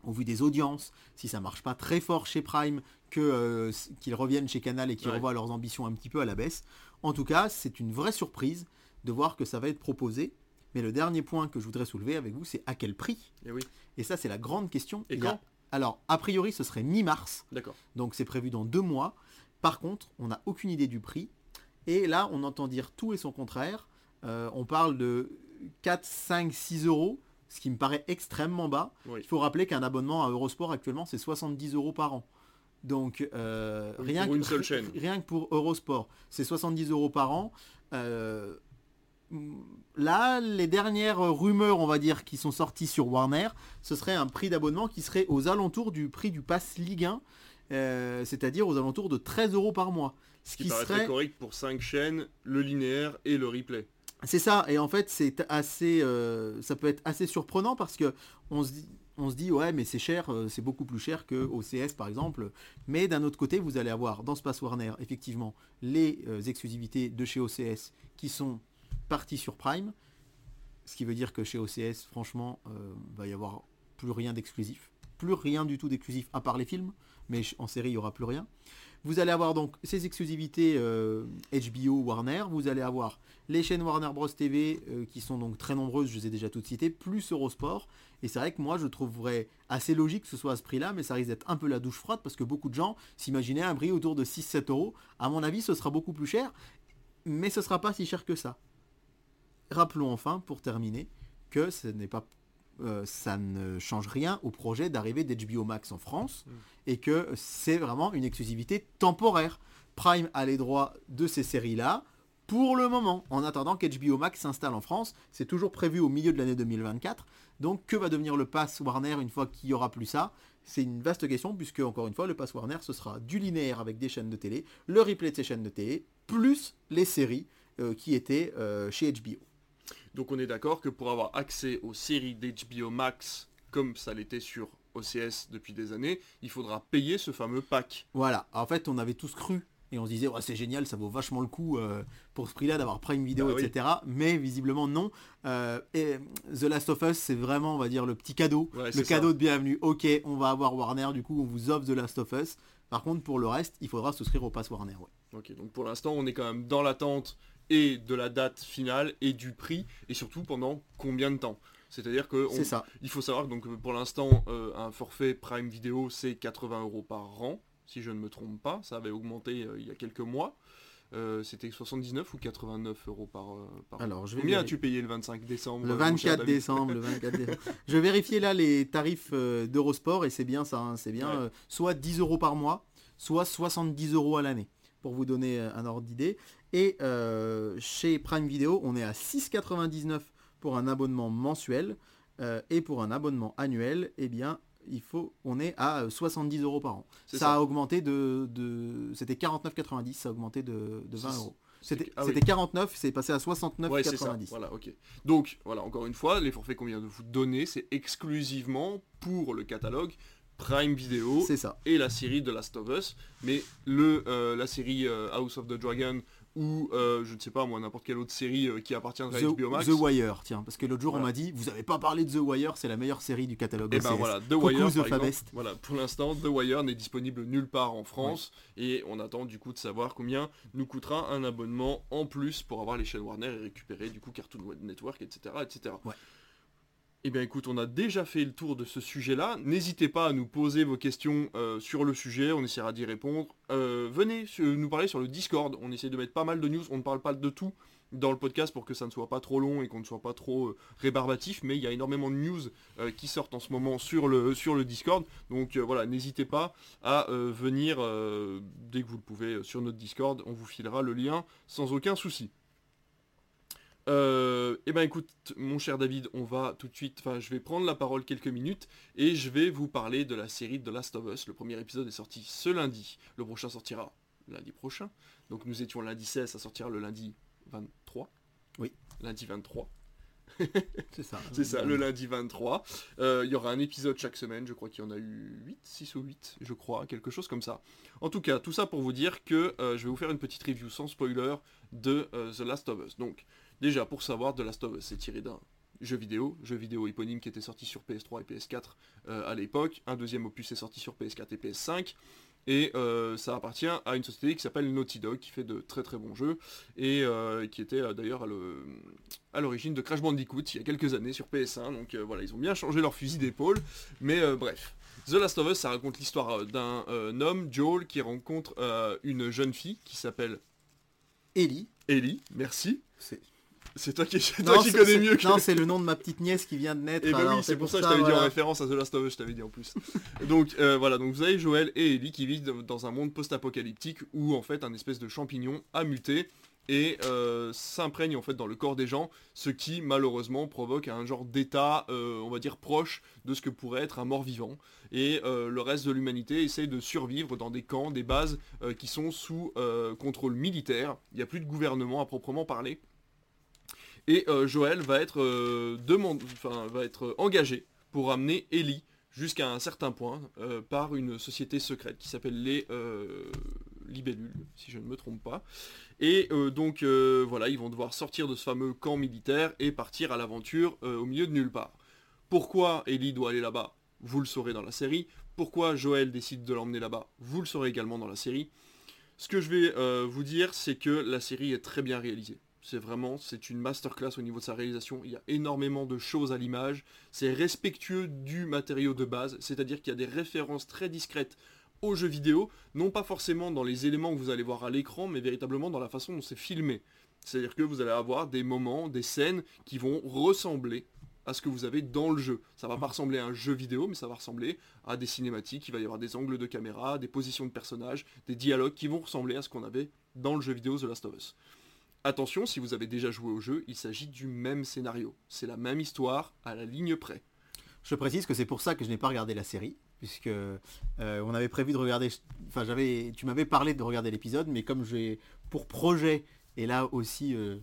au vu des audiences, si ça marche pas très fort chez Prime, euh, qu'ils reviennent chez Canal et qu'ils Ouais. revoient leurs ambitions un petit peu à la baisse. En tout cas, c'est une vraie surprise de voir que ça va être proposé. Mais le dernier point que je voudrais soulever avec vous, c'est à quel prix? Et oui, Et ça, c'est la grande question. Et a- Alors, a priori, ce serait mi-mars. d'accord. Donc c'est prévu dans deux mois. Par contre, on n'a aucune idée du prix. Et là, on entend dire tout et son contraire. Euh, on parle de 4, 5, 6 euros, ce qui me paraît extrêmement bas. Oui. Il faut rappeler qu'un abonnement à Eurosport actuellement, c'est 70 euros par an. Donc euh, Oui, rien, pour que, une seule chaîne. rien que pour Eurosport, c'est 70 euros par an. Euh, Là, les dernières rumeurs, on va dire, qui sont sorties sur Warner, ce serait un prix d'abonnement qui serait aux alentours du prix du pass Ligue 1, euh, c'est-à-dire aux alentours de 13 euros par mois. Ce Ce qui qui paraît très correct pour 5 chaînes, le linéaire et le replay. C'est ça, et en fait, c'est assez, euh, ça peut être assez surprenant parce que on se dit, on se dit ouais, mais c'est cher, euh, c'est beaucoup plus cher que OCS par exemple. Mais d'un autre côté, vous allez avoir dans Space Warner effectivement les euh, exclusivités de chez OCS qui sont parties sur Prime, ce qui veut dire que chez OCS, franchement, euh, va y avoir plus rien d'exclusif, plus rien du tout d'exclusif à part les films, mais en série il y aura plus rien. Vous allez avoir donc ces exclusivités euh, HBO, Warner, vous allez avoir les chaînes Warner Bros TV euh, qui sont donc très nombreuses, je les ai déjà toutes citées, plus Eurosport. Et c'est vrai que moi je trouverais assez logique que ce soit à ce prix-là, mais ça risque d'être un peu la douche froide parce que beaucoup de gens s'imaginaient un prix autour de 6-7 euros. À mon avis, ce sera beaucoup plus cher, mais ce sera pas si cher que ça. Rappelons enfin, pour terminer, que ce n'est pas euh, ça ne change rien au projet d'arrivée d'HBO Max en France et que c'est vraiment une exclusivité temporaire. Prime a les droits de ces séries-là pour le moment, en attendant qu'HBO Max s'installe en France. C'est toujours prévu au milieu de l'année 2024. Donc que va devenir le pass Warner une fois qu'il y aura plus ça? C'est une vaste question puisque, encore une fois, le pass Warner, ce sera du linéaire avec des chaînes de télé, le replay de ces chaînes de télé, plus les séries euh, qui étaient euh, chez HBO. Donc on est d'accord que pour avoir accès aux séries d'HBO Max, comme ça l'était sur OCS depuis des années, il faudra payer ce fameux pack. Voilà, en fait on avait tous cru et on se disait ouais, c'est génial, ça vaut vachement le coup euh, pour ce prix-là d'avoir Prime Video, Bah oui. etc. Mais visiblement non. Euh, et The Last of Us c'est vraiment on va dire le petit cadeau, Ouais, le cadeau ça. de bienvenue. Ok, on va avoir Warner, du coup on vous offre The Last of Us. Par contre pour le reste, il faudra souscrire au pass Warner. ouais. Ok, donc pour l'instant on est quand même dans l'attente et de la date finale et du prix et surtout pendant combien de temps. C'est-à-dire que on- ça. il faut savoir que donc pour l'instant euh, un forfait Prime Video c'est 80 euros par an, si je ne me trompe pas, ça avait augmenté euh, il y a quelques mois. Euh, C'était 79 ou 89 euros par, par. Alors, je vais Combien as-tu payé le 25 décembre Le euh, mon cher 24 David décembre, le 24 décembre. Je vais vérifier là les tarifs d'Eurosport et c'est bien ça, hein, c'est bien Ouais. soit 10 euros par mois, soit 70 euros à l'année, pour vous donner euh, un ordre d'idée. Et euh, chez Prime Video, on est à 6,99 pour un abonnement mensuel euh, et pour un abonnement annuel, eh bien, il faut, on est à euh, 70 euros par an. Ça, a augmenté de, de c'était 49,90, ça a augmenté de, de 20 C'est- euros. C'était ah oui. c'était 49, c'est passé à 69,90. Ouais, c'est ça. Voilà, ok. Donc, voilà, encore une fois, les forfaits qu'on vient de vous donner, c'est exclusivement pour le catalogue Prime Video C'est ça. et la série de Last of Us. Mais le, euh, la série euh, House of the Dragon ou euh, je ne sais pas moi n'importe quelle autre série qui appartiendrait à The, HBO Max. The Wire, tiens, parce que l'autre jour on m'a dit, vous avez pas parlé de The Wire, c'est la meilleure série du catalogue Et ben OCS. voilà, The Coucou, Wire, The par exemple, Fabest. voilà, pour l'instant, The Wire n'est disponible nulle part en France et on attend du coup de savoir combien nous coûtera un abonnement en plus pour avoir les chaînes Warner et récupérer du coup Cartoon Network, etc., etc. Ouais. Eh bien écoute, on a déjà fait le tour de ce sujet-là. N'hésitez pas à nous poser vos questions euh, sur le sujet, on essaiera d'y répondre. Euh, venez nous parler sur le Discord, on essaie de mettre pas mal de news, on ne parle pas de tout dans le podcast pour que ça ne soit pas trop long et qu'on ne soit pas trop euh, rébarbatif, mais il y a énormément de news qui sortent en ce moment sur le, sur le Discord. Donc voilà, n'hésitez pas à venir dès que vous le pouvez sur notre Discord, on vous filera le lien sans aucun souci. Euh, eh ben écoute, mon cher David, on va tout de suite, enfin je vais prendre la parole quelques minutes et je vais vous parler de la série The Last of Us. Le premier épisode est sorti ce lundi, le prochain sortira lundi prochain. Donc nous étions lundi 16, ça sortira le lundi 23. Oui. Lundi 23. c'est ça. C'est ça, le lundi 23. Euh, il y aura un épisode chaque semaine, je crois qu'il y en a eu 8, 6 ou 8, je crois, quelque chose comme ça. En tout cas, tout ça pour vous dire que euh, je vais vous faire une petite review sans spoiler de The Last of Us. Donc, Déjà, pour savoir, The Last of Us est tiré d'un jeu vidéo, jeu vidéo éponyme qui était sorti sur PS3 et PS4 euh, à l'époque. Un deuxième opus est sorti sur PS4 et PS5. Et euh, ça appartient à une société qui s'appelle Naughty Dog, qui fait de très très bons jeux, et euh, qui était d'ailleurs à l'origine de Crash Bandicoot il y a quelques années sur PS1. Donc voilà, ils ont bien changé leur fusil d'épaule. Mais bref. The Last of Us, ça raconte l'histoire d'un homme, Joel, qui rencontre une jeune fille qui s'appelle... Ellie. Ellie, merci. C'est c'est toi qui, connais mieux que... Non, c'est le nom de ma petite nièce qui vient de naître. Et eh ben oui, c'est pour, ça que je t'avais dit en référence à The Last of Us, je t'avais dit en plus. donc euh, voilà, donc vous avez Joël et Ellie qui vivent dans un monde post-apocalyptique où en fait un espèce de champignon a muté et euh, s'imprègne en fait dans le corps des gens, ce qui malheureusement provoque un genre d'état, euh, on va dire proche de ce que pourrait être un mort-vivant. Et le reste de l'humanité essaye de survivre dans des camps, des bases qui sont sous contrôle militaire. Il n'y a plus de gouvernement à proprement parler. Et euh, Joël va être, euh, va être engagé pour amener Ellie jusqu'à un certain point euh, par une société secrète qui s'appelle les Libellules, si je ne me trompe pas. Et donc voilà, ils vont devoir sortir de ce fameux camp militaire et partir à l'aventure au milieu de nulle part. Pourquoi Ellie doit aller là-bas? Vous le saurez dans la série. Pourquoi Joël décide de l'emmener là-bas? Vous le saurez également dans la série. Ce que je vais vous dire, c'est que la série est très bien réalisée. C'est vraiment, c'est une masterclass au niveau de sa réalisation. Il y a énormément de choses à l'image. C'est respectueux du matériau de base, c'est-à-dire qu'il y a des références très discrètes aux jeux vidéo, non pas forcément dans les éléments que vous allez voir à l'écran, mais véritablement dans la façon dont c'est filmé. C'est-à-dire que vous allez avoir des moments, des scènes qui vont ressembler à ce que vous avez dans le jeu. Ça va pas ressembler à un jeu vidéo, mais ça va ressembler à des cinématiques, il va y avoir des angles de caméra, des positions de personnages, des dialogues qui vont ressembler à ce qu'on avait dans le jeu vidéo The Last of Us. Attention, si vous avez déjà joué au jeu, il s'agit du même scénario. C'est la même histoire à la ligne près. Je précise que c'est pour ça que je n'ai pas regardé la série, puisque euh, on avait prévu de regarder. Enfin, j'avais, tu m'avais parlé de regarder l'épisode, mais comme j'ai pour projet, et là aussi, euh,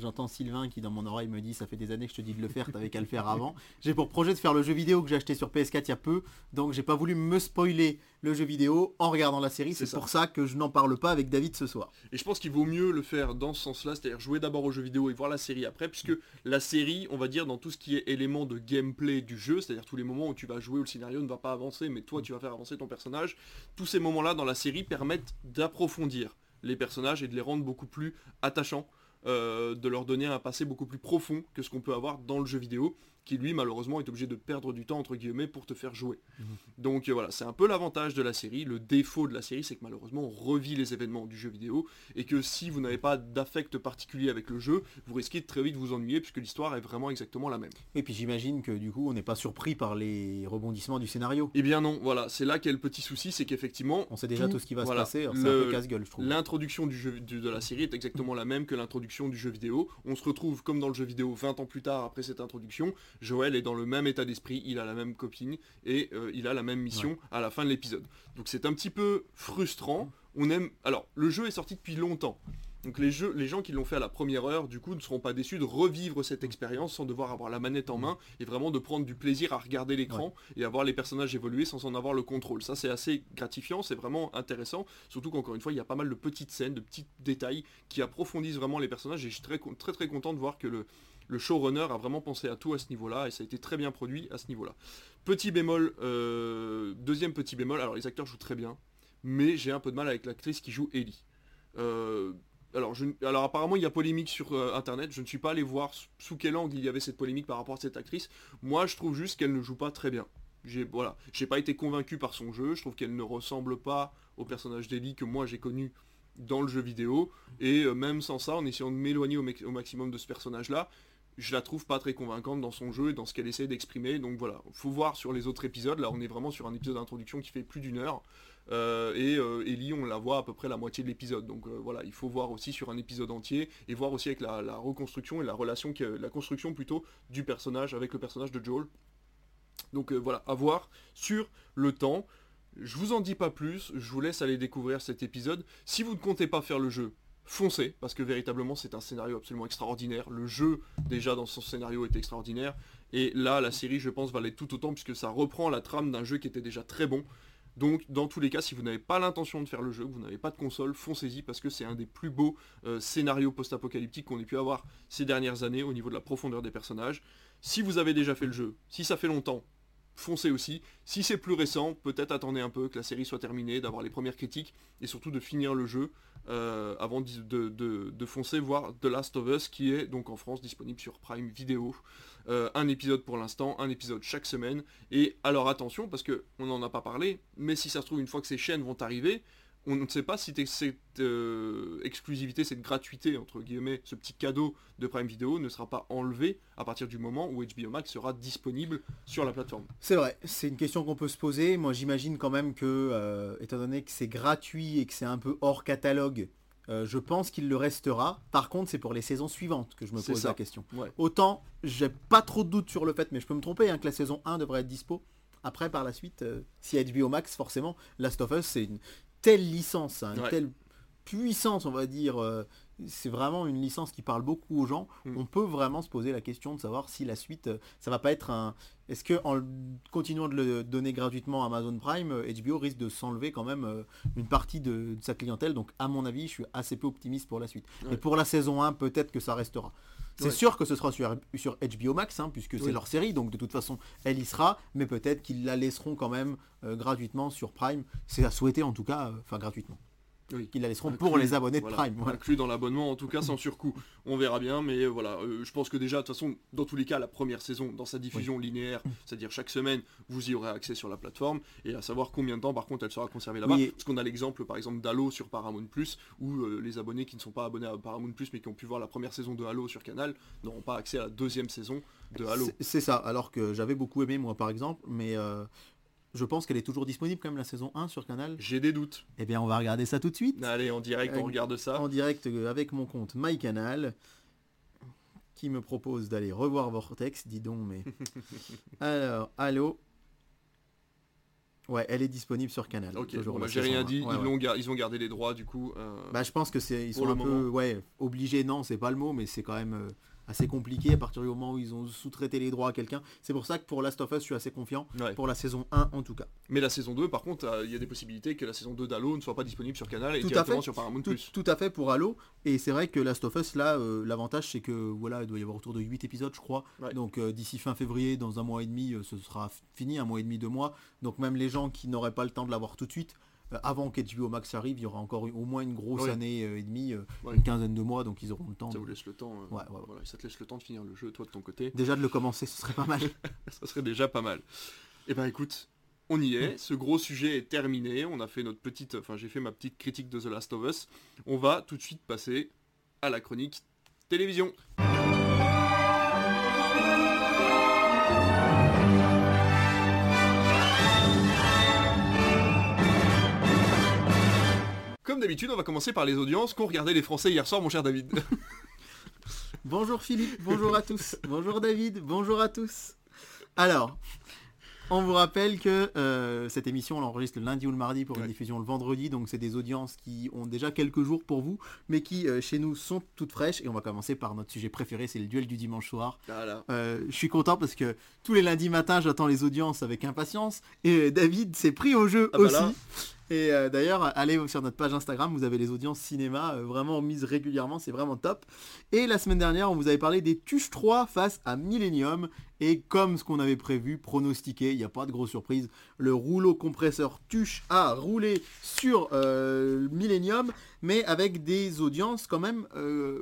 J'entends Sylvain qui dans mon oreille me dit ça fait des années que je te dis de le faire, t'avais qu'à le faire avant. J'ai pour projet de faire le jeu vidéo que j'ai acheté sur PS4 il y a peu, donc j'ai pas voulu me spoiler le jeu vidéo en regardant la série. C'est pour ça que je n'en parle pas avec David ce soir. Et je pense qu'il vaut mieux le faire dans ce sens-là, c'est-à-dire jouer d'abord au jeu vidéo et voir la série après, puisque la série, on va dire dans tout ce qui est élément de gameplay du jeu, c'est-à-dire tous les moments où tu vas jouer où le scénario ne va pas avancer, mais toi tu vas faire avancer ton personnage, tous ces moments-là dans la série permettent d'approfondir les personnages et de les rendre beaucoup plus attachants de leur donner un passé beaucoup plus profond que ce qu'on peut avoir dans le jeu vidéo qui lui malheureusement est obligé de perdre du temps entre guillemets pour te faire jouer. Mhm. Donc euh, voilà, c'est un peu l'avantage de la série. Le défaut de la série, c'est que malheureusement on revit les événements du jeu vidéo et que si vous n'avez pas d'affect particulier avec le jeu, vous risquez de très vite vous ennuyer puisque l'histoire est vraiment exactement la même. Et puis j'imagine que du coup on n'est pas surpris par les rebondissements du scénario. Eh bien non, voilà, c'est là qu'est le petit souci, c'est qu'effectivement on sait déjà tout, ce qui va se passer. C'est un peu casse-gueule, je trouve. L'introduction du jeu de la série est exactement la même que l'introduction du jeu vidéo. On se retrouve comme dans le jeu vidéo 20 ans plus tard après cette introduction. Joël est dans le même état d'esprit, il a la même copine et euh, il a la même mission à la fin de l'épisode. Donc c'est un petit peu frustrant. On aime. Alors le jeu est sorti depuis longtemps. Donc les, jeux, les gens qui l'ont fait à la première heure, du coup, ne seront pas déçus de revivre cette expérience sans devoir avoir la manette en main et vraiment de prendre du plaisir à regarder l'écran et à voir les personnages évoluer sans en avoir le contrôle. Ça, c'est assez gratifiant, c'est vraiment intéressant, surtout qu'encore une fois, il y a pas mal de petites scènes, de petits détails qui approfondissent vraiment les personnages et je suis très très très content de voir que le, le showrunner a vraiment pensé à tout à ce niveau-là et ça a été très bien produit à ce niveau-là. Petit bémol, euh, deuxième petit bémol, alors les acteurs jouent très bien, mais j'ai un peu de mal avec l'actrice qui joue Ellie. Euh, alors, apparemment il y a polémique sur euh, internet, je ne suis pas allé voir sous quel angle il y avait cette polémique par rapport à cette actrice. Moi je trouve juste qu'elle ne joue pas très bien. J'ai voilà, pas été convaincu par son jeu, je trouve qu'elle ne ressemble pas au personnage d'Ellie que moi j'ai connu dans le jeu vidéo. Et même sans ça, en essayant de m'éloigner au, maximum de ce personnage-là, je la trouve pas très convaincante dans son jeu et dans ce qu'elle essaie d'exprimer. Donc voilà, faut voir sur les autres épisodes. Là, on est vraiment sur un épisode d'introduction qui fait plus d'une heure. Euh, et euh, Ellie, on la voit à peu près la moitié de l'épisode. Donc euh, voilà, il faut voir aussi sur un épisode entier et voir aussi avec la, reconstruction et la relation, la construction plutôt du personnage avec le personnage de Joel. Donc voilà, à voir sur le temps. Je vous en dis pas plus, je vous laisse aller découvrir cet épisode. Si vous ne comptez pas faire le jeu, foncez, parce que véritablement c'est un scénario absolument extraordinaire. Le jeu, déjà dans son scénario, est extraordinaire. Et là, la série, je pense, va l'être tout autant, puisque ça reprend la trame d'un jeu qui était déjà très bon. Donc dans tous les cas, si vous n'avez pas l'intention de faire le jeu, vous n'avez pas de console, foncez-y parce que c'est un des plus beaux euh, scénarios post-apocalyptiques qu'on ait pu avoir ces dernières années au niveau de la profondeur des personnages. Si vous avez déjà fait le jeu, si ça fait longtemps, foncez aussi. Si c'est plus récent, peut-être attendez un peu que la série soit terminée, d'avoir les premières critiques et surtout de finir le jeu euh, avant de, foncer voir The Last of Us qui est donc en France disponible sur Prime Video. Euh, un épisode pour l'instant, un épisode chaque semaine. Et alors attention, parce qu'on n'en a pas parlé, mais si ça se trouve, une fois que ces chaînes vont arriver, on ne sait pas si cette euh, exclusivité, cette gratuité, entre guillemets, ce petit cadeau de Prime Video ne sera pas enlevé à partir du moment où HBO Max sera disponible sur la plateforme. C'est vrai, c'est une question qu'on peut se poser. Moi j'imagine quand même que, euh, étant donné que c'est gratuit et que c'est un peu hors catalogue, euh, je pense qu'il le restera. Par contre, c'est pour les saisons suivantes que je me pose la question. Autant, j'ai pas trop de doutes sur le fait, mais je peux me tromper, hein, que la saison 1 devrait être dispo. Après, par la suite, euh, si HBO Max, forcément, Last of Us, c'est une telle licence, hein, une telle puissance, on va dire. Euh, c'est vraiment une licence qui parle beaucoup aux gens. Hmm. On peut vraiment se poser la question de savoir si la suite, ça va pas être un, est-ce que en continuant de le donner gratuitement à Amazon Prime, HBO euh, risque de s'enlever quand même euh, une partie de, sa clientèle Donc à mon avis, je suis assez peu optimiste pour la suite. Mais pour la saison 1, peut-être que ça restera. C'est sûr que ce sera sur, sur HBO Max, hein, puisque c'est leur série, donc de toute façon, elle y sera, mais peut-être qu'ils la laisseront quand même euh, gratuitement sur Prime. C'est à souhaiter en tout cas, enfin gratuitement oui. qu'ils la laisseront pour les abonnés de Prime. Inclus dans l'abonnement, en tout cas sans surcoût. On verra bien, mais voilà, euh, je pense que déjà, de toute façon, dans tous les cas, la première saison, dans sa diffusion linéaire, c'est-à-dire chaque semaine, vous y aurez accès sur la plateforme, et à savoir combien de temps, par contre, elle sera conservée là-bas. Parce qu'on a l'exemple, par exemple, d'Halo sur Paramount+, où euh, les abonnés qui ne sont pas abonnés à Paramount+, mais qui ont pu voir la première saison de Halo sur Canal, n'auront pas accès à la deuxième saison de Halo. C'est ça, alors que j'avais beaucoup aimé, moi, par exemple, mais... Euh, je pense qu'elle est toujours disponible quand même la saison 1 sur Canal. J'ai des doutes. Eh bien on va regarder ça tout de suite. Allez, en direct, on regarde ça. En direct euh, avec mon compte MyCanal qui me propose d'aller revoir Vortex, dis donc, mais... Alors, allô? Ouais, elle est disponible sur Canal. Ok, bah, j'ai rien dit, ils, Ont ils, ont gardé les droits du coup. Euh, bah je pense que c'est ils sont un peu ouais obligés non c'est pas le mot mais c'est quand même euh, assez compliqué à partir du moment où ils ont sous-traité les droits à quelqu'un. C'est pour ça que pour Last of Us, je suis assez confiant, pour la saison 1 en tout cas. Mais la saison 2, par contre, euh, il y a des possibilités que la saison 2 d'Halo ne soit pas disponible sur Canal et tout directement sur Paramount+. Tout, tout, à fait pour Halo. Et c'est vrai que Last of Us, là, euh, l'avantage c'est que voilà, il doit y avoir autour de 8 épisodes, je crois. Donc euh, d'ici fin février, dans un mois et demi, ce sera fini, un mois et demi, deux mois. Donc même les gens qui n'auraient pas le temps de l'avoir tout de suite, avant qu'HBO Max arrive, il y aura encore au moins une grosse année euh, et demie, euh, une quinzaine de mois, donc ils auront le temps. Ça vous laisse le temps. Voilà, ça te laisse le temps de finir le jeu, toi de ton côté. Déjà de le commencer, ce serait pas mal. ça serait déjà pas mal. Eh ben écoute, on y est. Ce gros sujet est terminé. On a fait notre petite, enfin j'ai fait ma petite critique de The Last of Us. On va tout de suite passer à la chronique télévision. Comme d'habitude, on va commencer par les audiences qu'ont regardé les Français hier soir, mon cher David. bonjour Philippe, bonjour à tous. Bonjour David, bonjour à tous. Alors, on vous rappelle que euh, cette émission, on l'enregistre le lundi ou le mardi pour une diffusion le vendredi. Donc c'est des audiences qui ont déjà quelques jours pour vous, mais qui euh, chez nous sont toutes fraîches. Et on va commencer par notre sujet préféré, c'est le duel du dimanche soir. Euh, je suis content parce que tous les lundis matins, j'attends les audiences avec impatience. Et David s'est pris au jeu ah bah aussi. Et euh, d'ailleurs, allez sur notre page Instagram, vous avez les audiences cinéma euh, vraiment mises régulièrement, c'est vraiment top. Et la semaine dernière, on vous avait parlé des Tuches 3 face à Millennium. Et comme ce qu'on avait prévu, pronostiqué, il n'y a pas de grosse surprise, le rouleau compresseur Tuche a roulé sur euh, Millennium, mais avec des audiences quand même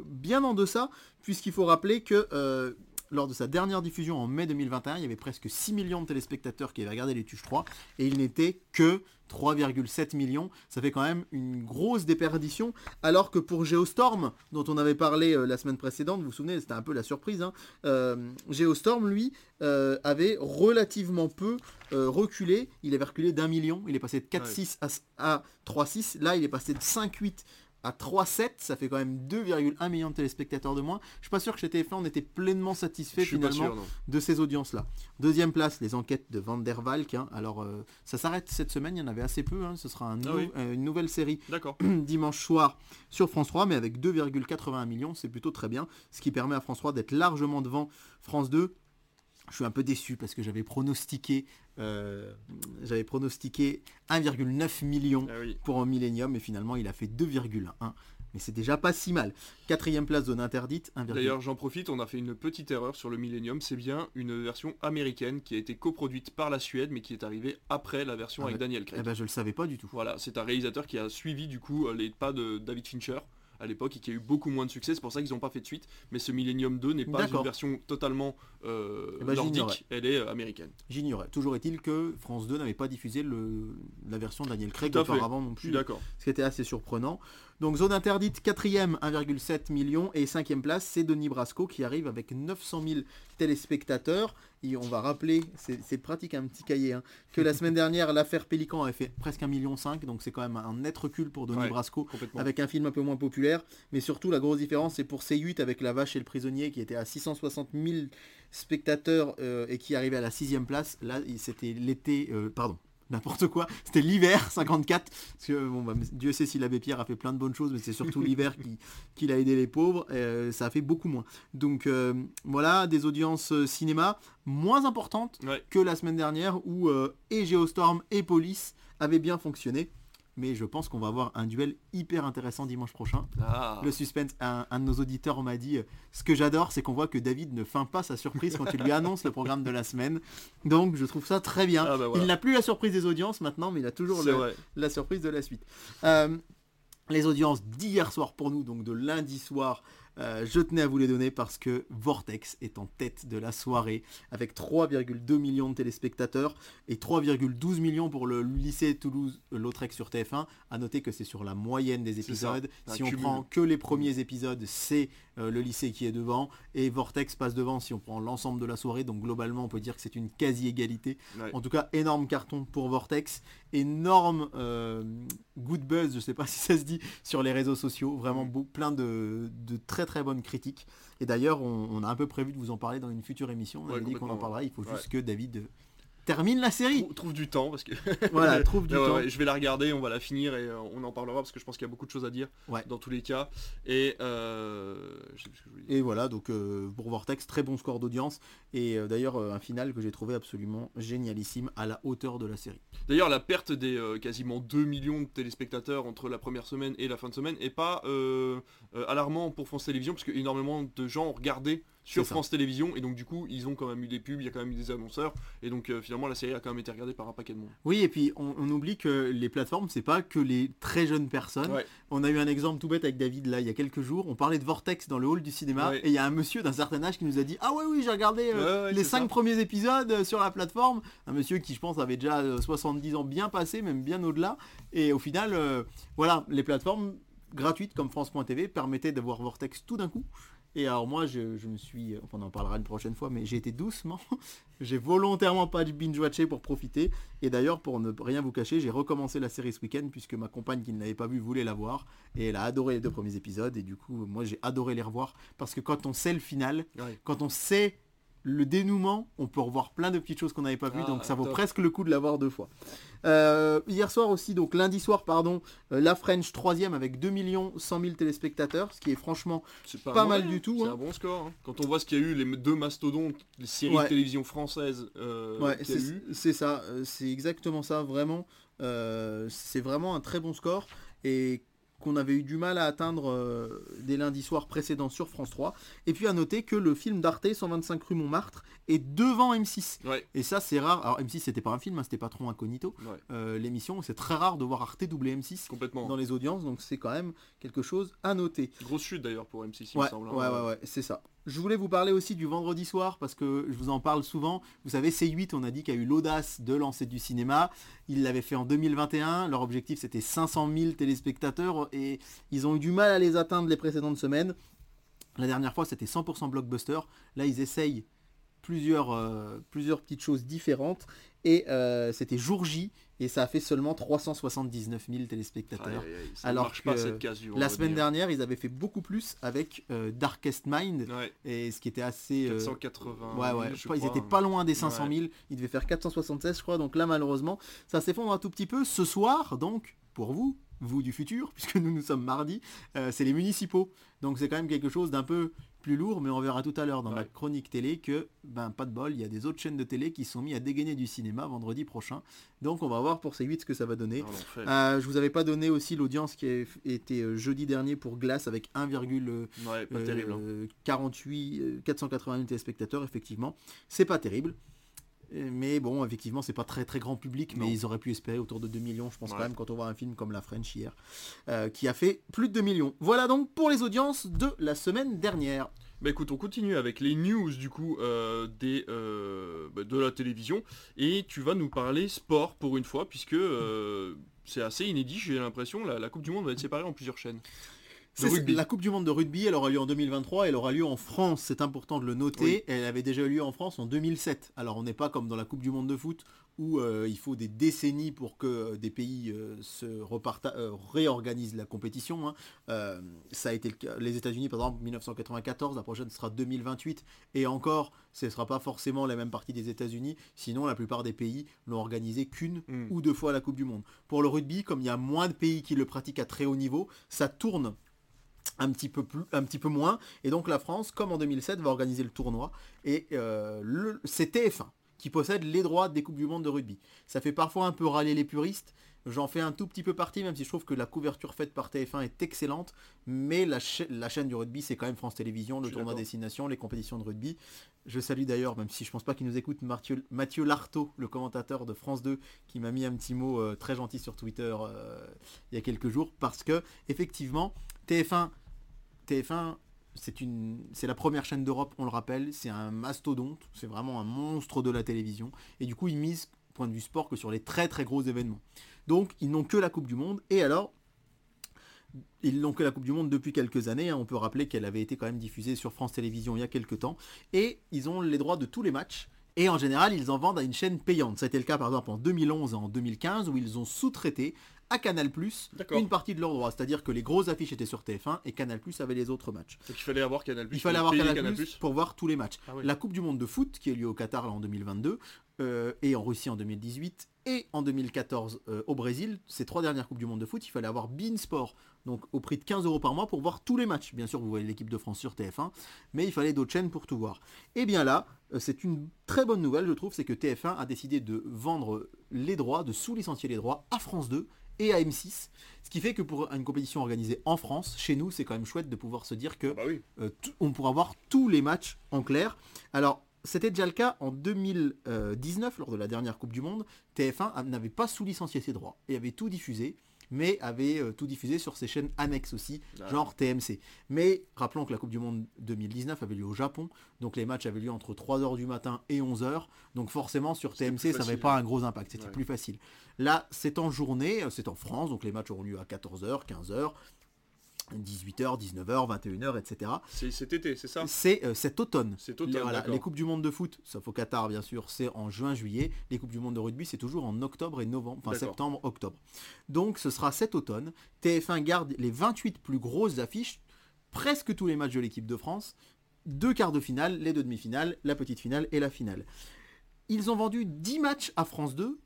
bien en deçà, puisqu'il faut rappeler que lors de sa dernière diffusion en mai 2021, il y avait presque 6 millions de téléspectateurs qui avaient regardé les Tuches 3 et il n'était que 3,7 millions. Ça fait quand même une grosse déperdition. Alors que pour Geostorm, dont on avait parlé euh, la semaine précédente, vous vous souvenez, c'était un peu la surprise. Hein, euh, Geostorm, lui, euh, avait relativement peu reculé. Il avait reculé d'un million. Il est passé de 4,6 à, à 3,6. Là, il est passé de 5,8 à 3,7, ça fait quand même 2,1 millions de téléspectateurs de moins. Je suis pas sûr que chez TF1 on était pleinement satisfait finalement de ces audiences-là. Deuxième place, les enquêtes de Van der Valk. Hein. Alors euh, ça s'arrête cette semaine, il y en avait assez peu. Hein. Ce sera un ah euh, une nouvelle série dimanche soir sur France 3, mais avec 2,81 millions, c'est plutôt très bien. Ce qui permet à France 3 d'être largement devant France 2 je suis un peu déçu parce que j'avais pronostiqué, euh, j'avais pronostiqué 1,9 million ah pour un Millennium et finalement il a fait 2,1. Mais c'est déjà pas si mal. Quatrième place zone interdite. D'ailleurs j'en profite, on a fait une petite erreur sur le Millennium. C'est bien une version américaine qui a été coproduite par la Suède mais qui est arrivée après la version ah avec Daniel Craig. Eh ben je le savais pas du tout. Voilà, c'est un réalisateur qui a suivi du coup les pas de David Fincher à l'époque et qui a eu beaucoup moins de succès. C'est pour ça qu'ils n'ont pas fait de suite. Mais ce Millennium 2 n'est pas une version totalement euh, eh ben, nordique, elle est euh, américaine. J'ignorais. Toujours est-il que France 2 n'avait pas diffusé le, la version Daniel Craig auparavant non plus. D'accord. Ce qui était assez surprenant. Donc zone interdite, quatrième, 1,7 million. Et cinquième place, c'est Denis Brasco qui arrive avec 900 000 téléspectateurs. Et on va rappeler, c'est pratique un petit cahier, hein, que la semaine dernière, l'affaire Pélican avait fait presque 1,5 million. Donc c'est quand même un net recul pour Denis Brasco avec un film un peu moins populaire. Mais surtout, la grosse différence, c'est pour C8 avec La Vache et le Prisonnier qui était à 660 000 spectateurs euh, et qui arrivait à la sixième place. Là, c'était l'été, euh, pardon, n'importe quoi. C'était l'hiver 54. Parce que bon, bah, Dieu sait si l'abbé Pierre a fait plein de bonnes choses, mais c'est surtout l'hiver qui, qui a aidé les pauvres. Euh, ça a fait beaucoup moins. Donc euh, voilà, des audiences euh, cinéma moins importantes que la semaine dernière où et Geostorm et Police avaient bien fonctionné mais je pense qu'on va avoir un duel hyper intéressant dimanche prochain. Ah. Le suspense, un, de nos auditeurs m'a dit, ce que j'adore, c'est qu'on voit que David ne feint pas sa surprise quand il lui annonce le programme de la semaine. Donc je trouve ça très bien. Ah, bah il n'a plus la surprise des audiences maintenant, mais il a toujours la surprise de la suite. Euh, les audiences d'hier soir pour nous, donc de lundi soir, euh, je tenais à vous les donner parce que Vortex est en tête de la soirée avec 3,2 millions de téléspectateurs et 3,12 millions pour le lycée Toulouse-Lautrec sur TF1. À noter que c'est sur la moyenne des épisodes. Si on prend que les premiers épisodes, c'est euh, le lycée qui est devant et Vortex passe devant si on prend l'ensemble de la soirée. Donc globalement, on peut dire que c'est une quasi-égalité. En tout cas, énorme carton pour Vortex, énorme euh, good buzz, je sais pas si ça se dit, sur les réseaux sociaux. Vraiment mm. plein de, très très bonnes critiques. Et d'ailleurs, on, a un peu prévu de vous en parler dans une future émission. On a dit qu'on en parlera. Il faut juste que David termine la série. Trouve, du temps parce que. voilà, trouve du temps. je vais la regarder, on va la finir et euh, on en parlera parce que je pense qu'il y a beaucoup de choses à dire dans tous les cas. Et, euh, et voilà, donc euh, pour Vortex, très bon score d'audience et d'ailleurs un final que j'ai trouvé absolument génialissime à la hauteur de la série. D'ailleurs, la perte des quasiment 2 millions de téléspectateurs entre la première semaine et la fin de semaine est pas alarmant pour France Télévisions parce que énormément de gens ont regardé sur France Télévisions et donc du coup ils ont quand même eu des pubs, il y a quand même eu des annonceurs et donc euh, finalement la série a quand même été regardée par un paquet de monde. Oui et puis on, oublie que les plateformes c'est pas que les très jeunes personnes. On a eu un exemple tout bête avec David là il y a quelques jours, on parlait de Vortex dans le hall du cinéma et il y a un monsieur d'un certain âge qui nous a dit ah ouais oui j'ai regardé euh, les cinq premiers épisodes euh, sur la plateforme, un monsieur qui je pense avait déjà 70 ans bien passé, même bien au-delà. Et au final voilà les plateformes gratuites comme France.tv permettaient d'avoir Vortex tout d'un coup et alors moi, je, me suis, on en parlera une prochaine fois, mais j'ai été doucement. j'ai volontairement pas binge-watché pour profiter. Et d'ailleurs, pour ne rien vous cacher, j'ai recommencé la série ce week-end puisque ma compagne qui ne l'avait pas vu voulait la voir. Et elle a adoré les deux premiers épisodes. Et du coup, moi j'ai adoré les revoir parce que quand on sait le final, quand on sait le dénouement, on peut revoir plein de petites choses qu'on n'avait pas vues, Ah, donc ça vaut top. presque le coup de l'avoir deux fois. Euh, hier soir aussi, donc lundi soir, pardon, euh, La French troisième avec 2 100 000 téléspectateurs, ce qui est franchement Pas mal du tout, C'est hein. un bon score. hein. Quand on voit ce qu'il y a eu, les deux mastodontes, les séries Ouais. de télévision françaises euh, Ouais, c'est ça, c'est exactement ça, vraiment. C'est vraiment un très bon score et qu'on avait eu du mal à atteindre euh, des lundis soirs précédents sur France 3. Et puis à noter que le film d'Arte, 125 rue Montmartre, est devant M6. Ouais, Et ça c'est rare. Alors M6 c'était pas un film, hein, c'était Patron Incognito, ouais, euh, l'émission. C'est très rare de voir Arte double M6 complètement. dans les audiences, donc c'est quand même quelque chose à noter. Grosse chute d'ailleurs pour M6, il Ouais, me semble. hein. ouais, ouais, ouais, c'est ça. Je voulais vous parler aussi du vendredi soir parce que je vous en parle souvent. Vous savez, C8, on a dit qu'il a eu l'audace de lancer du cinéma. Ils l'avaient fait en 2021. Leur objectif, c'était 500 000 téléspectateurs et ils ont eu du mal à les atteindre les précédentes semaines. La dernière fois, c'était 100% blockbuster. Là, ils essayent plusieurs, euh, plusieurs petites choses différentes. Et euh, c'était jour J et ça a fait seulement 379 000 téléspectateurs. Aïe, aïe, Alors marche pas que cette La semaine hein. dernière, ils avaient fait beaucoup plus avec euh, Darkest Mind, Ouais, et ce qui était assez... euh, 480. Ouais, 000, ouais, je je crois ils étaient hein. pas loin des 500 Ouais. 000. Ils devaient faire 476, je crois. Donc là, malheureusement, ça s'effondre un tout petit peu. Ce soir, donc, pour vous, vous du futur, puisque nous, nous sommes mardi, euh, c'est les municipaux. Donc c'est quand même quelque chose d'un peu plus lourd, mais on verra tout à l'heure dans Ouais. la chronique télé que, ben, pas de bol, il y a des autres chaînes de télé qui sont mis à dégainer du cinéma vendredi prochain. Donc on va voir pour ces 8 ce que ça va donner. Ah. Euh, je vous avais pas donné aussi l'audience qui a été euh, jeudi dernier pour Glace avec 1,1 Ouais, pas euh, terrible. hein. 48, 480 000 téléspectateurs, effectivement. C'est pas terrible. Mais bon, effectivement, c'est pas très très grand public, mais Non. ils auraient pu espérer autour de 2 millions, je pense Ouais. quand même, quand on voit un film comme La French hier, euh, qui a fait plus de 2 millions. Voilà donc pour les audiences de la semaine dernière. Bah écoute, on continue avec les news du coup euh, des, euh, bah, de la télévision et tu vas nous parler sport pour une fois puisque euh, c'est assez inédit, j'ai l'impression, la, la Coupe du Monde va être séparée en plusieurs chaînes. La Coupe du Monde de rugby, elle aura lieu en 2023, elle aura lieu en France, c'est important de le noter. Oui. Elle avait déjà eu lieu en France en 2007. Alors on n'est pas comme dans la Coupe du Monde de foot où euh, il faut des décennies pour que euh, des pays euh, se euh, réorganisent la compétition. hein. Ça a été le cas. Les États-Unis par exemple 1994, la prochaine sera 2028 et encore, ce ne sera pas forcément la même partie des États-Unis. Sinon, la plupart des pays l'ont organisé qu'une Mm. ou deux fois la Coupe du Monde. Pour le rugby, comme il y a moins de pays qui le pratiquent à très haut niveau, ça tourne un petit peu moins. Et donc la France, comme en 2007, va organiser le tournoi. Et euh, c'est TF1 qui possède les droits des coupes du monde de rugby. Ça fait parfois un peu râler les puristes. J'en fais un tout petit peu partie, même si je trouve que la couverture faite par TF1 est excellente. Mais la, cha- la chaîne du rugby, c'est quand même France Télévisions, le tournoi. Destination, les compétitions de rugby. Je salue d'ailleurs, même si je pense pas qu'il nous écoute, Mathieu, Mathieu Lartaud, le commentateur de France 2, qui m'a mis un petit mot euh, très gentil sur Twitter euh, il y a quelques jours, parce que effectivement, TF1, TF1, c'est une, c'est la première chaîne d'Europe, on le rappelle, c'est un mastodonte, c'est vraiment un monstre de la télévision, et du coup ils misent, point de vue sport, que sur les très très gros événements. Donc ils n'ont que la Coupe du Monde, et alors ils n'ont que la Coupe du Monde depuis quelques années. hein. On peut rappeler qu'elle avait été quand même diffusée sur France Télévisions il y a quelques temps. Et ils ont les droits de tous les matchs. Et en général, ils en vendent à une chaîne payante. Ça a été le cas par exemple en 2011 et en 2015 où ils ont sous-traité à Canal une partie de leurs droits. C'est-à-dire que les grosses affiches étaient sur TF1 et Canal avait les autres matchs. Donc il fallait avoir Canal+. Il fallait avoir payer Canal, pour voir tous les matchs. Ah oui. La Coupe du Monde de foot qui a eu lieu au Qatar là, en 2022 euh, et en Russie en 2018 et en 2014 euh, au Brésil, ces trois dernières Coupes du Monde de foot, il fallait avoir Bein Sport, donc au prix de 15 euros par mois pour voir tous les matchs. Bien sûr, vous voyez l'équipe de France sur TF1, mais il fallait d'autres chaînes pour tout voir. Et bien là, euh, c'est une très bonne nouvelle, je trouve, c'est que TF1 a décidé de vendre les droits, de sous-licencier les droits à France 2 et à M6. Ce qui fait que pour une compétition organisée en France, chez nous, c'est quand même chouette de pouvoir se dire que Ah bah oui. euh, on pourra voir tous les matchs en clair. Alors, c'était déjà le cas en 2019, lors de la dernière Coupe du Monde. TF1 a- n'avait pas sous-licencié ses droits et avait tout diffusé, mais avait euh, tout diffusé sur ses chaînes annexes aussi, Ah. genre TMC. Mais rappelons que la Coupe du Monde 2019 avait lieu au Japon, donc les matchs avaient lieu entre 3h du matin et 11h, donc forcément sur TMC ça n'avait pas un gros impact, c'était Ouais. plus facile. Là, c'est en journée, euh, c'est en France, donc les matchs auront lieu à 14h, 15h, 18h, 19h, 21h, etc. C'est cet été, c'est ça? C'est euh, cet automne. C'est automne, Les, voilà, les Coupes du Monde de foot, sauf au Qatar bien sûr, c'est en juin-juillet. Les Coupes du Monde de rugby, c'est toujours en octobre et novembre, enfin septembre-octobre. Donc ce sera cet automne. TF1 garde les 28 plus grosses affiches, presque tous les matchs de l'équipe de France, deux quarts de finale, les deux demi-finales, la petite finale et la finale. Ils ont vendu 10 matchs à France 2,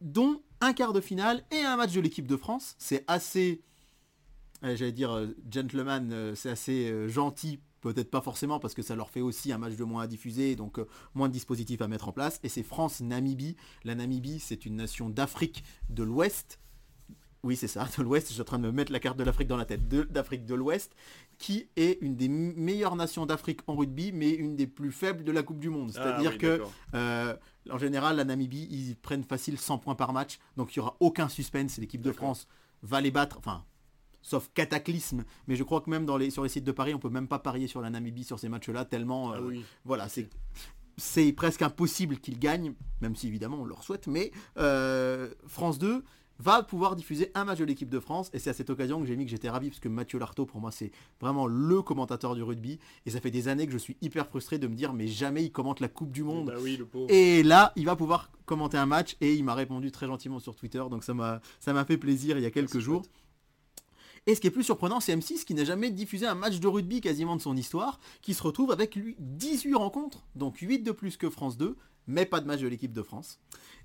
dont un quart de finale et un match de l'équipe de France. C'est assez, j'allais dire, euh, gentleman, euh, c'est assez gentil peut-être pas forcément parce que ça leur fait aussi un match de moins à diffuser, donc moins de dispositifs à mettre en place. Et c'est France-Namibie. La Namibie, c'est une nation d'Afrique de l'Ouest. Oui, c'est ça, de l'Ouest. Je suis en train de me mettre la carte de l'Afrique dans la tête. D'Afrique de, l'Ouest, qui est une des meilleures nations d'Afrique en rugby, mais une des plus faibles de la Coupe du Monde. Ah C'est-à-dire que, en général, la Namibie, ils prennent facile 100 points par match, donc il n'y aura aucun suspense. L'équipe de France va les battre. Enfin, sauf cataclysme. Mais je crois que même dans les, sur les sites de Paris, on peut même pas parier sur la Namibie sur ces matchs-là, tellement... Euh, ah voilà, c'est... C'est presque impossible qu'ils gagnent, même si évidemment on leur souhaite, mais euh, France 2 va pouvoir diffuser un match de l'équipe de France et c'est à cette occasion que j'ai mis que j'étais ravi parce que Mathieu Lartaud pour moi c'est vraiment le commentateur du rugby et ça fait des années que je suis hyper frustré de me dire mais jamais il commente la Coupe du Monde. Bah et là il va pouvoir commenter un match et il m'a répondu très gentiment sur Twitter donc ça m'a ça m'a fait plaisir il y a quelques jours et ce qui est plus surprenant, c'est M6 qui n'a jamais diffusé un match de rugby quasiment de son histoire, qui se retrouve avec lui 18 rencontres, donc 8 de plus que France 2, mais pas de match de l'équipe de France.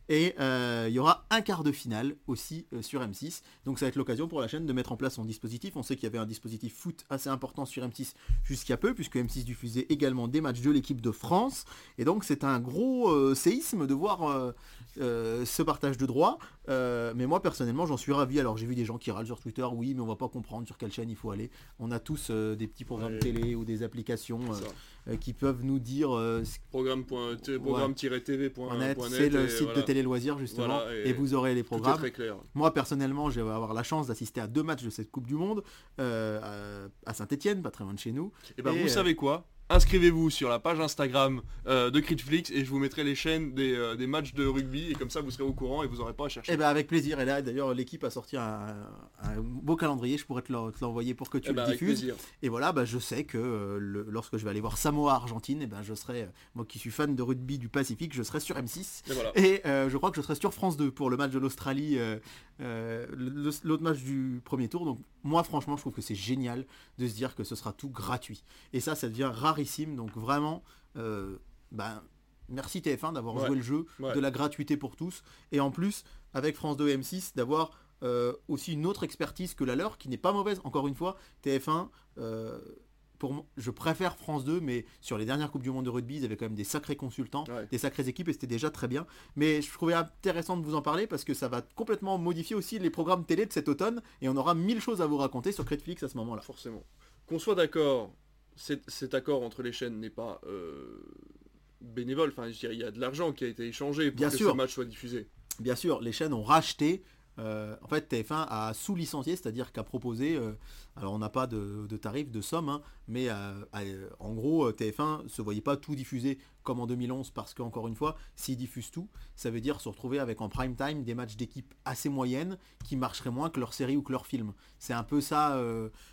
Et euh, il y aura un quart de finale aussi euh, sur M6. Donc ça va être l'occasion pour la chaîne de mettre en place son dispositif. On sait qu'il y avait un dispositif foot assez important sur M6 jusqu'à peu, puisque M6 diffusait également des matchs de l'équipe de France. Et donc c'est un gros euh, séisme de voir ce partage de droits. Mais moi personnellement j'en suis ravi. Alors j'ai vu des gens qui râlent sur Twitter, oui mais on va pas comprendre sur quelle chaîne il faut aller. On a tous des petits programmes télé ou des applications. Euh, qui peuvent nous dire euh, programme-tv.net c'est le site de télé loisirs justement et, vous aurez les programmes. moi personnellement je vais avoir la chance d'assister à deux matchs de cette coupe du monde euh, à Saint-Etienne pas très loin de chez nous. Et ben vous savez quoi? Inscrivez-vous sur la page Instagram euh, de Critflix et je vous mettrai les chaînes euh, des, matchs de rugby et comme ça vous serez au courant et vous n'aurez pas à chercher. Et eh ben avec plaisir. Et là d'ailleurs l'équipe a sorti un, beau calendrier, je pourrais te l'envoyer pour que tu eh le ben, diffuses. Et voilà, bah, je sais que euh, lorsque je vais aller voir Samoa Argentine, et eh ben je serai, moi qui suis fan de rugby du Pacifique, je serai sur M6. Et, je crois que je serai sur France 2 pour le match de l'Australie, l'autre match du premier tour. Donc moi franchement je trouve que c'est génial de se dire que ce sera tout gratuit. Et ça, ça devient rare donc vraiment, euh, ben, merci TF1 d'avoir joué le jeu de la gratuité pour tous. Et en plus, avec France 2 et M6, d'avoir euh, aussi une autre expertise que la leur, qui n'est pas mauvaise. Encore une fois, TF1, je préfère France 2, mais sur les dernières Coupes du Monde de rugby, ils avaient quand même des sacrés consultants, des sacrées équipes, et c'était déjà très bien. Mais je trouvais intéressant de vous en parler parce que ça va complètement modifier aussi les programmes télé de cet automne, et on aura mille choses à vous raconter sur Netflix à ce moment-là. Forcément. Qu'on soit d'accord cet, accord entre les chaînes n'est pas euh, bénévole. Enfin, je dirais, il y a de l'argent qui a été échangé pour que ce match soit diffusé. Bien sûr, les chaînes ont racheté. Euh, en fait, TF1 a sous-licencié, c'est-à-dire qu'a proposé, euh, alors on n'a pas de, tarif, de somme, hein, mais en gros, TF1 se voyait pas tout diffuser comme en 2011 parce qu'encore une fois, s'ils diffusent tout, ça veut dire se retrouver avec en prime time des matchs d'équipe assez moyennes qui marcheraient moins que leur série ou que leur film. C'est un peu ça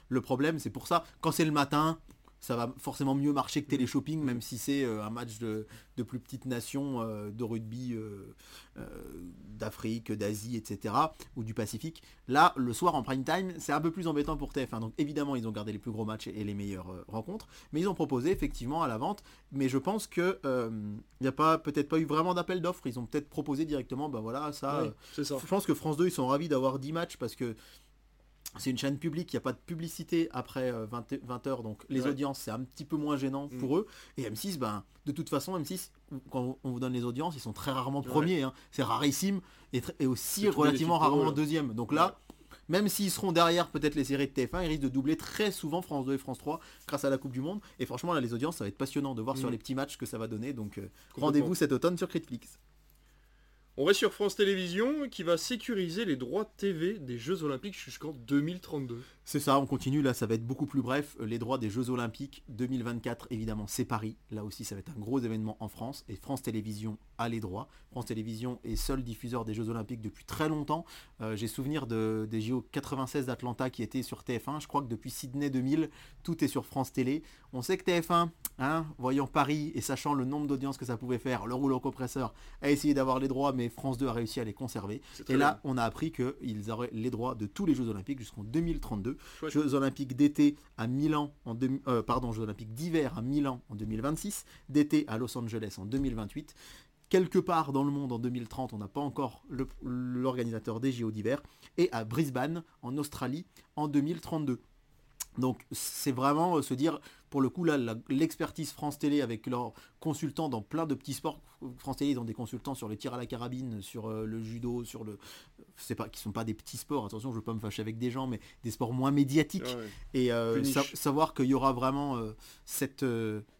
le problème, c'est pour ça, quand c'est le matin, ça va forcément mieux marcher que Téléshopping, même si c'est euh, un match de, plus petites nations euh, de rugby euh, d'Afrique, d'Asie, etc. ou du Pacifique. Là, le soir en prime time, c'est un peu plus embêtant pour TF1. Donc évidemment, ils ont gardé les plus gros matchs et les meilleures rencontres, mais ils ont proposé effectivement à la vente. Mais je pense que il n'y a pas peut-être pas eu vraiment d'appel d'offres. Ils ont peut-être proposé directement, ben voilà, ça, ça. Je pense que France 2, ils sont ravis d'avoir 10 matchs parce que c'est une chaîne publique, il n'y a pas de publicité après 20, euh, h donc les audiences c'est un petit peu moins gênant mm. pour eux. Et M6, ben, de toute façon, M6, quand on vous donne les audiences, ils sont très rarement premiers, hein. c'est rarissime, et, aussi relativement rarement deuxième. Donc là, même s'ils seront derrière peut-être les séries de TF1, ils risquent de doubler très souvent France 2 et France 3 grâce à la Coupe du Monde. Et franchement, là, les audiences, ça va être passionnant de voir sur mm. les petits matchs que ça va donner. Donc euh, rendez-vous cet automne sur Critflix. On va sur France Télévisions qui va sécuriser les droits TV des Jeux Olympiques jusqu'en 2032. C'est ça, on continue, là ça va être beaucoup plus bref. Les droits des Jeux Olympiques 2024, évidemment c'est Paris. Là aussi ça va être un gros événement en France et France Télévisions a les droits. France Télévisions est seul diffuseur des Jeux Olympiques depuis très longtemps. Euh, j'ai souvenir de, des JO 96 d'Atlanta qui étaient sur TF1. Je crois que depuis Sydney 2000, tout est sur France Télé. On sait que TF1, hein, voyant Paris et sachant le nombre d'audiences que ça pouvait faire, le rouleau compresseur a essayé d'avoir les droits, mais France 2 a réussi à les conserver. Et là, on a appris qu'ils auraient les droits de tous les Jeux Olympiques jusqu'en 2032. 2022. Chouette. Jeux olympiques d'été à Milan en euh, pardon, Jeux olympiques d'hiver à Milan en 2026, d'été à Los Angeles en 2028. Quelque part dans le monde en 2030, on n'a pas encore l'organisateur des JO d'hiver, et à Brisbane en Australie en 2032. Donc c'est vraiment euh, se dire, pour le coup là, l'expertise France Télé avec leurs consultants dans plein de petits sports. France Télé ils ont des consultants sur le tir à la carabine, sur euh, le judo, sur le, c'est pas, qui sont pas des petits sports. Attention, je veux pas me fâcher avec des gens, mais des sports moins médiatiques. Ah ouais. Et euh, sa- savoir qu'il y aura vraiment cette,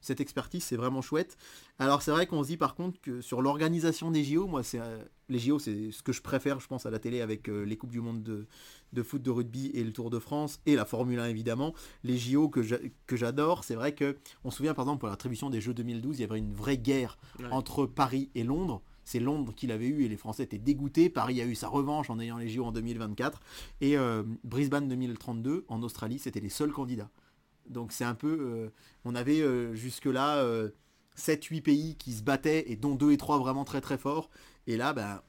cette expertise, c'est vraiment chouette. Alors c'est vrai qu'on se dit par contre que sur l'organisation des JO, moi c'est les JO c'est ce que je préfère, je pense à la télé avec les coupes du monde de, de foot, de rugby et le Tour de France et la Formule 1 évidemment. Les JO que j'a- que j'adore, c'est vrai que on se souvient par exemple pour l'attribution des Jeux 2012, il y avait une vraie guerre Ouais. entre Paris et Londres. C'est Londres qui l'avait eu et les Français étaient dégoûtés. Paris a eu sa revanche en ayant les JO en 2024. Et euh, Brisbane 2032 en Australie, c'était les seuls candidats. Donc c'est un peu... euh, on avait euh, jusque-là euh, 7-8 pays qui se battaient et dont 2 et 3 vraiment très très forts. Et là, ben,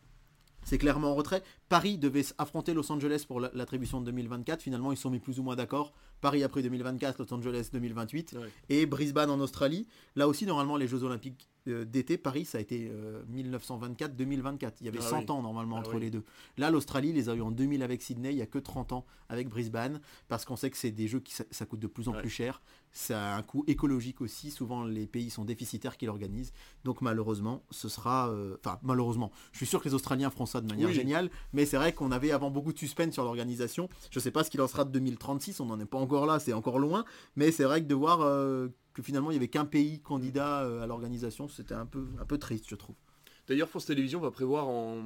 c'est clairement en retrait. Paris devait affronter Los Angeles pour la- l'attribution de 2024. Finalement, ils se sont mis plus ou moins d'accord. Paris après 2024, Los Angeles 2028 Ouais. et Brisbane en Australie. Là aussi, normalement, les Jeux Olympiques euh, d'été, Paris, ça a été 1924-2024. Il y avait Ah 100 oui. ans normalement Ah entre oui. les deux. Là, l'Australie les a eu en 2000 avec Sydney, il n'y a que 30 ans avec Brisbane, parce qu'on sait que c'est des jeux qui ça, ça coûte de plus en Ouais. plus cher. Ça a un coût écologique aussi. Souvent, les pays sont déficitaires qui l'organisent. Donc, malheureusement, ce sera. euh, Enfin, malheureusement, je suis sûr que les Australiens feront ça de manière Oui. géniale, mais c'est vrai qu'on avait avant beaucoup de suspense sur l'organisation. Je sais pas ce qu'il en sera de 2036, on n'en est pas encore là, c'est encore loin, mais c'est vrai que de voir euh, que finalement il n'y avait qu'un pays candidat euh, à l'organisation, c'était un peu, un peu triste, je trouve. D'ailleurs, France Télévisions va prévoir en,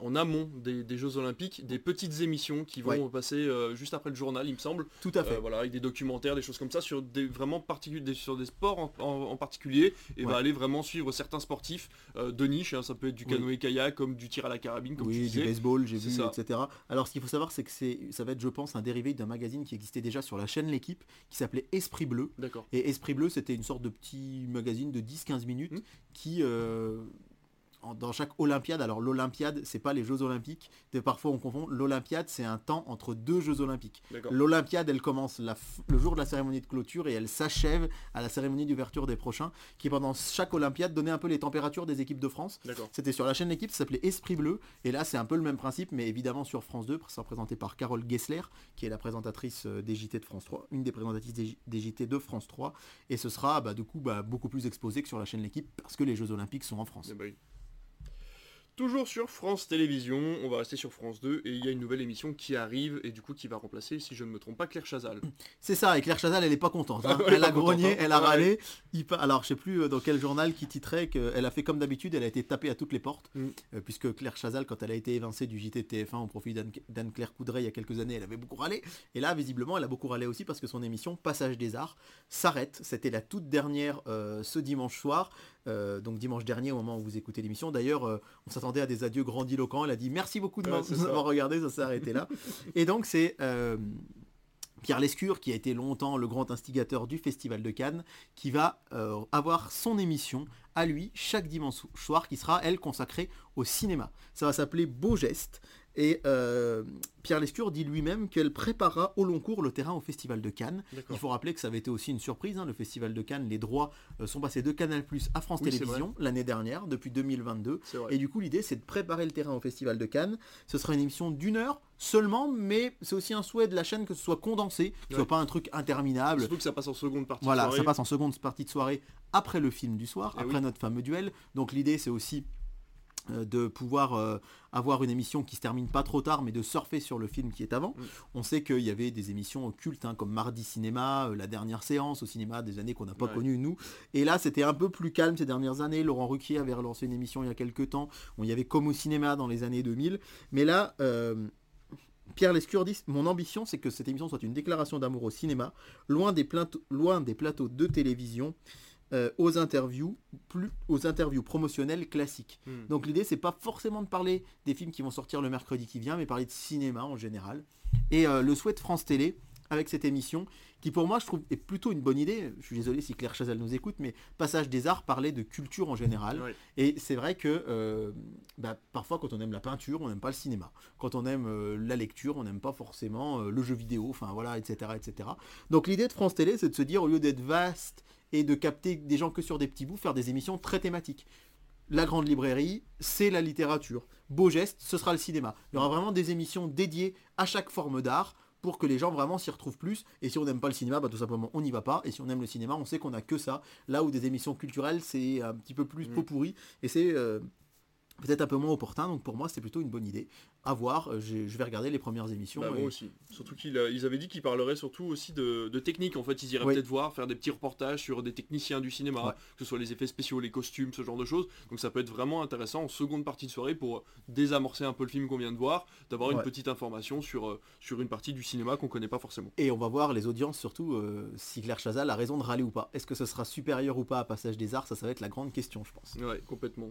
en amont des, des Jeux Olympiques des petites émissions qui vont Ouais. passer euh, juste après le journal, il me semble. Tout à fait. Euh, voilà, avec des documentaires, des choses comme ça, sur des vraiment particuliers, sur des sports en, en- en particulier, et Ouais. va aller vraiment suivre certains sportifs euh, de niche. hein, ça peut être du Oui. canoë-kayak, comme du tir à la carabine, comme tu oui, du baseball, j'ai vu, ça. etc. Alors, ce qu'il faut savoir, c'est que ça va être, je pense, un dérivé d'un magazine qui existait déjà sur la chaîne L'équipe, qui s'appelait Esprit Bleu. D'accord. Et Esprit Bleu, c'était une sorte de petit magazine de 10-15 minutes Hmm. qui, dans chaque Olympiade, alors l'Olympiade, c'est pas les Jeux Olympiques, parfois on confond, l'Olympiade, c'est un temps entre deux Jeux Olympiques. L'Olympiade, elle commence la le jour de la cérémonie de clôture et elle s'achève à la cérémonie d'ouverture des prochains, qui pendant chaque Olympiade donnait un peu les températures des équipes de France. C'était sur la chaîne L'équipe, ça s'appelait Esprit Bleu. Et là, c'est un peu le même principe, mais évidemment sur France 2, c'est représenté par Carole Gessler, qui est la présentatrice euh, des JT de France 3, une des présentatrices des, JT de France 3. Et ce sera bah, du coup bah, beaucoup plus exposé que sur la chaîne L'équipe, parce que les Jeux Olympiques sont en France. Toujours sur France Télévisions, on va rester sur France 2 et il y a une nouvelle émission qui arrive et du coup qui va remplacer, si je ne me trompe pas, Claire Chazal. C'est ça, et Claire Chazal, elle est pas contente. hein. Ah ouais, elle a contente, grogné, hein. elle a râlé. Il pa- Alors, je sais plus euh, dans quel journal qui titrait qu'elle a fait comme d'habitude, elle a été tapée à toutes les portes. Mm. Euh, puisque Claire Chazal, quand elle a été évincée du JT de TF1 au profit d'Anne- d'Anne-Claire Coudray il y a quelques années, elle avait beaucoup râlé. Et là, visiblement, elle a beaucoup râlé aussi parce que son émission Passage des Arts s'arrête. C'était la toute dernière euh, ce dimanche soir. Euh, donc dimanche dernier au moment où vous écoutez l'émission. D'ailleurs, euh, on s'attendait à des adieux grandiloquents. Elle a dit merci beaucoup de m'avoir regardé, ça s'est arrêté là. Et donc c'est euh, Pierre Lescure, qui a été longtemps le grand instigateur du Festival de Cannes, qui va euh, avoir son émission à lui chaque dimanche soir, qui sera, elle, consacrée au cinéma. Ça va s'appeler Beau Geste. Et euh, Pierre Lescure dit lui-même qu'elle préparera au long cours le terrain au Festival de Cannes. Il faut rappeler que ça avait été aussi une surprise, hein, le Festival de Cannes. Les droits euh, sont passés de Canal Plus à France Oui, Télévisions l'année dernière, depuis 2022. C'est vrai. Et du coup, l'idée, c'est de préparer le terrain au Festival de Cannes. Ce sera une émission d'une heure seulement, mais c'est aussi un souhait de la chaîne que ce soit condensé, que ce Ouais. soit pas un truc interminable. Surtout que ça passe en seconde partie. de Voilà, soirée. ça passe en seconde partie de soirée après le film du soir, Eh après oui. notre fameux duel. Donc l'idée, c'est aussi de pouvoir euh, avoir une émission qui se termine pas trop tard, mais de surfer sur le film qui est avant. Mm. On sait qu'il y avait des émissions occultes, hein, comme Mardi Cinéma, euh, la dernière séance au cinéma des années qu'on n'a pas Ouais. connues, nous. Et là, c'était un peu plus calme ces dernières années. Laurent Ruquier avait relancé une émission il y a quelques temps. On y avait comme au cinéma dans les années 2000. Mais là... euh, Pierre Lescure dit Mon ambition, c'est que cette émission soit une déclaration d'amour au cinéma, loin des, loin des plateaux de télévision, euh, aux interviews, plus aux interviews promotionnelles classiques. Hmm. Donc l'idée, c'est pas forcément de parler des films qui vont sortir le mercredi qui vient, mais parler de cinéma en général. Et euh, le souhait de France Télé, avec cette émission qui pour moi je trouve est plutôt une bonne idée. Je suis désolé si Claire Chazal nous écoute, mais Passage des Arts parlait de culture en général. Oui. Et c'est vrai que euh, bah, parfois quand on aime la peinture, on n'aime pas le cinéma. Quand on aime euh, la lecture, on n'aime pas forcément euh, le jeu vidéo, enfin voilà, etc. etc. Donc l'idée de France Télé, c'est de se dire, au lieu d'être vaste et de capter des gens que sur des petits bouts, faire des émissions très thématiques. La grande librairie, c'est la littérature. Beau geste, ce sera le cinéma. Il y aura vraiment des émissions dédiées à chaque forme d'art pour que les gens vraiment s'y retrouvent plus. Et si on n'aime pas le cinéma, bah, tout simplement on n'y va pas. Et si on aime le cinéma, on sait qu'on a que ça. Là où des émissions culturelles, c'est un petit peu plus Mm. pot pourri. Et c'est euh, peut-être un peu moins opportun. Donc pour moi, c'est plutôt une bonne idée. À voir. Euh, Je vais regarder les premières émissions. Bah, et- moi aussi. Surtout qu'ils ils avaient dit qu'ils parleraient surtout aussi de, de technique. En fait, ils iraient Oui. peut-être voir, faire des petits reportages sur des techniciens du cinéma, Ouais. que ce soit les effets spéciaux, les costumes, ce genre de choses. Donc ça peut être vraiment intéressant en seconde partie de soirée pour désamorcer un peu le film qu'on vient de voir, d'avoir une petite information sur, euh, sur une partie du cinéma qu'on connaît pas forcément. Et on va voir les audiences surtout euh, si Claire Chazal a raison de râler ou pas. Est-ce que ce sera supérieur ou pas à Passage des Arts? Ça, ça va être la grande question, je pense. Ouais, complètement.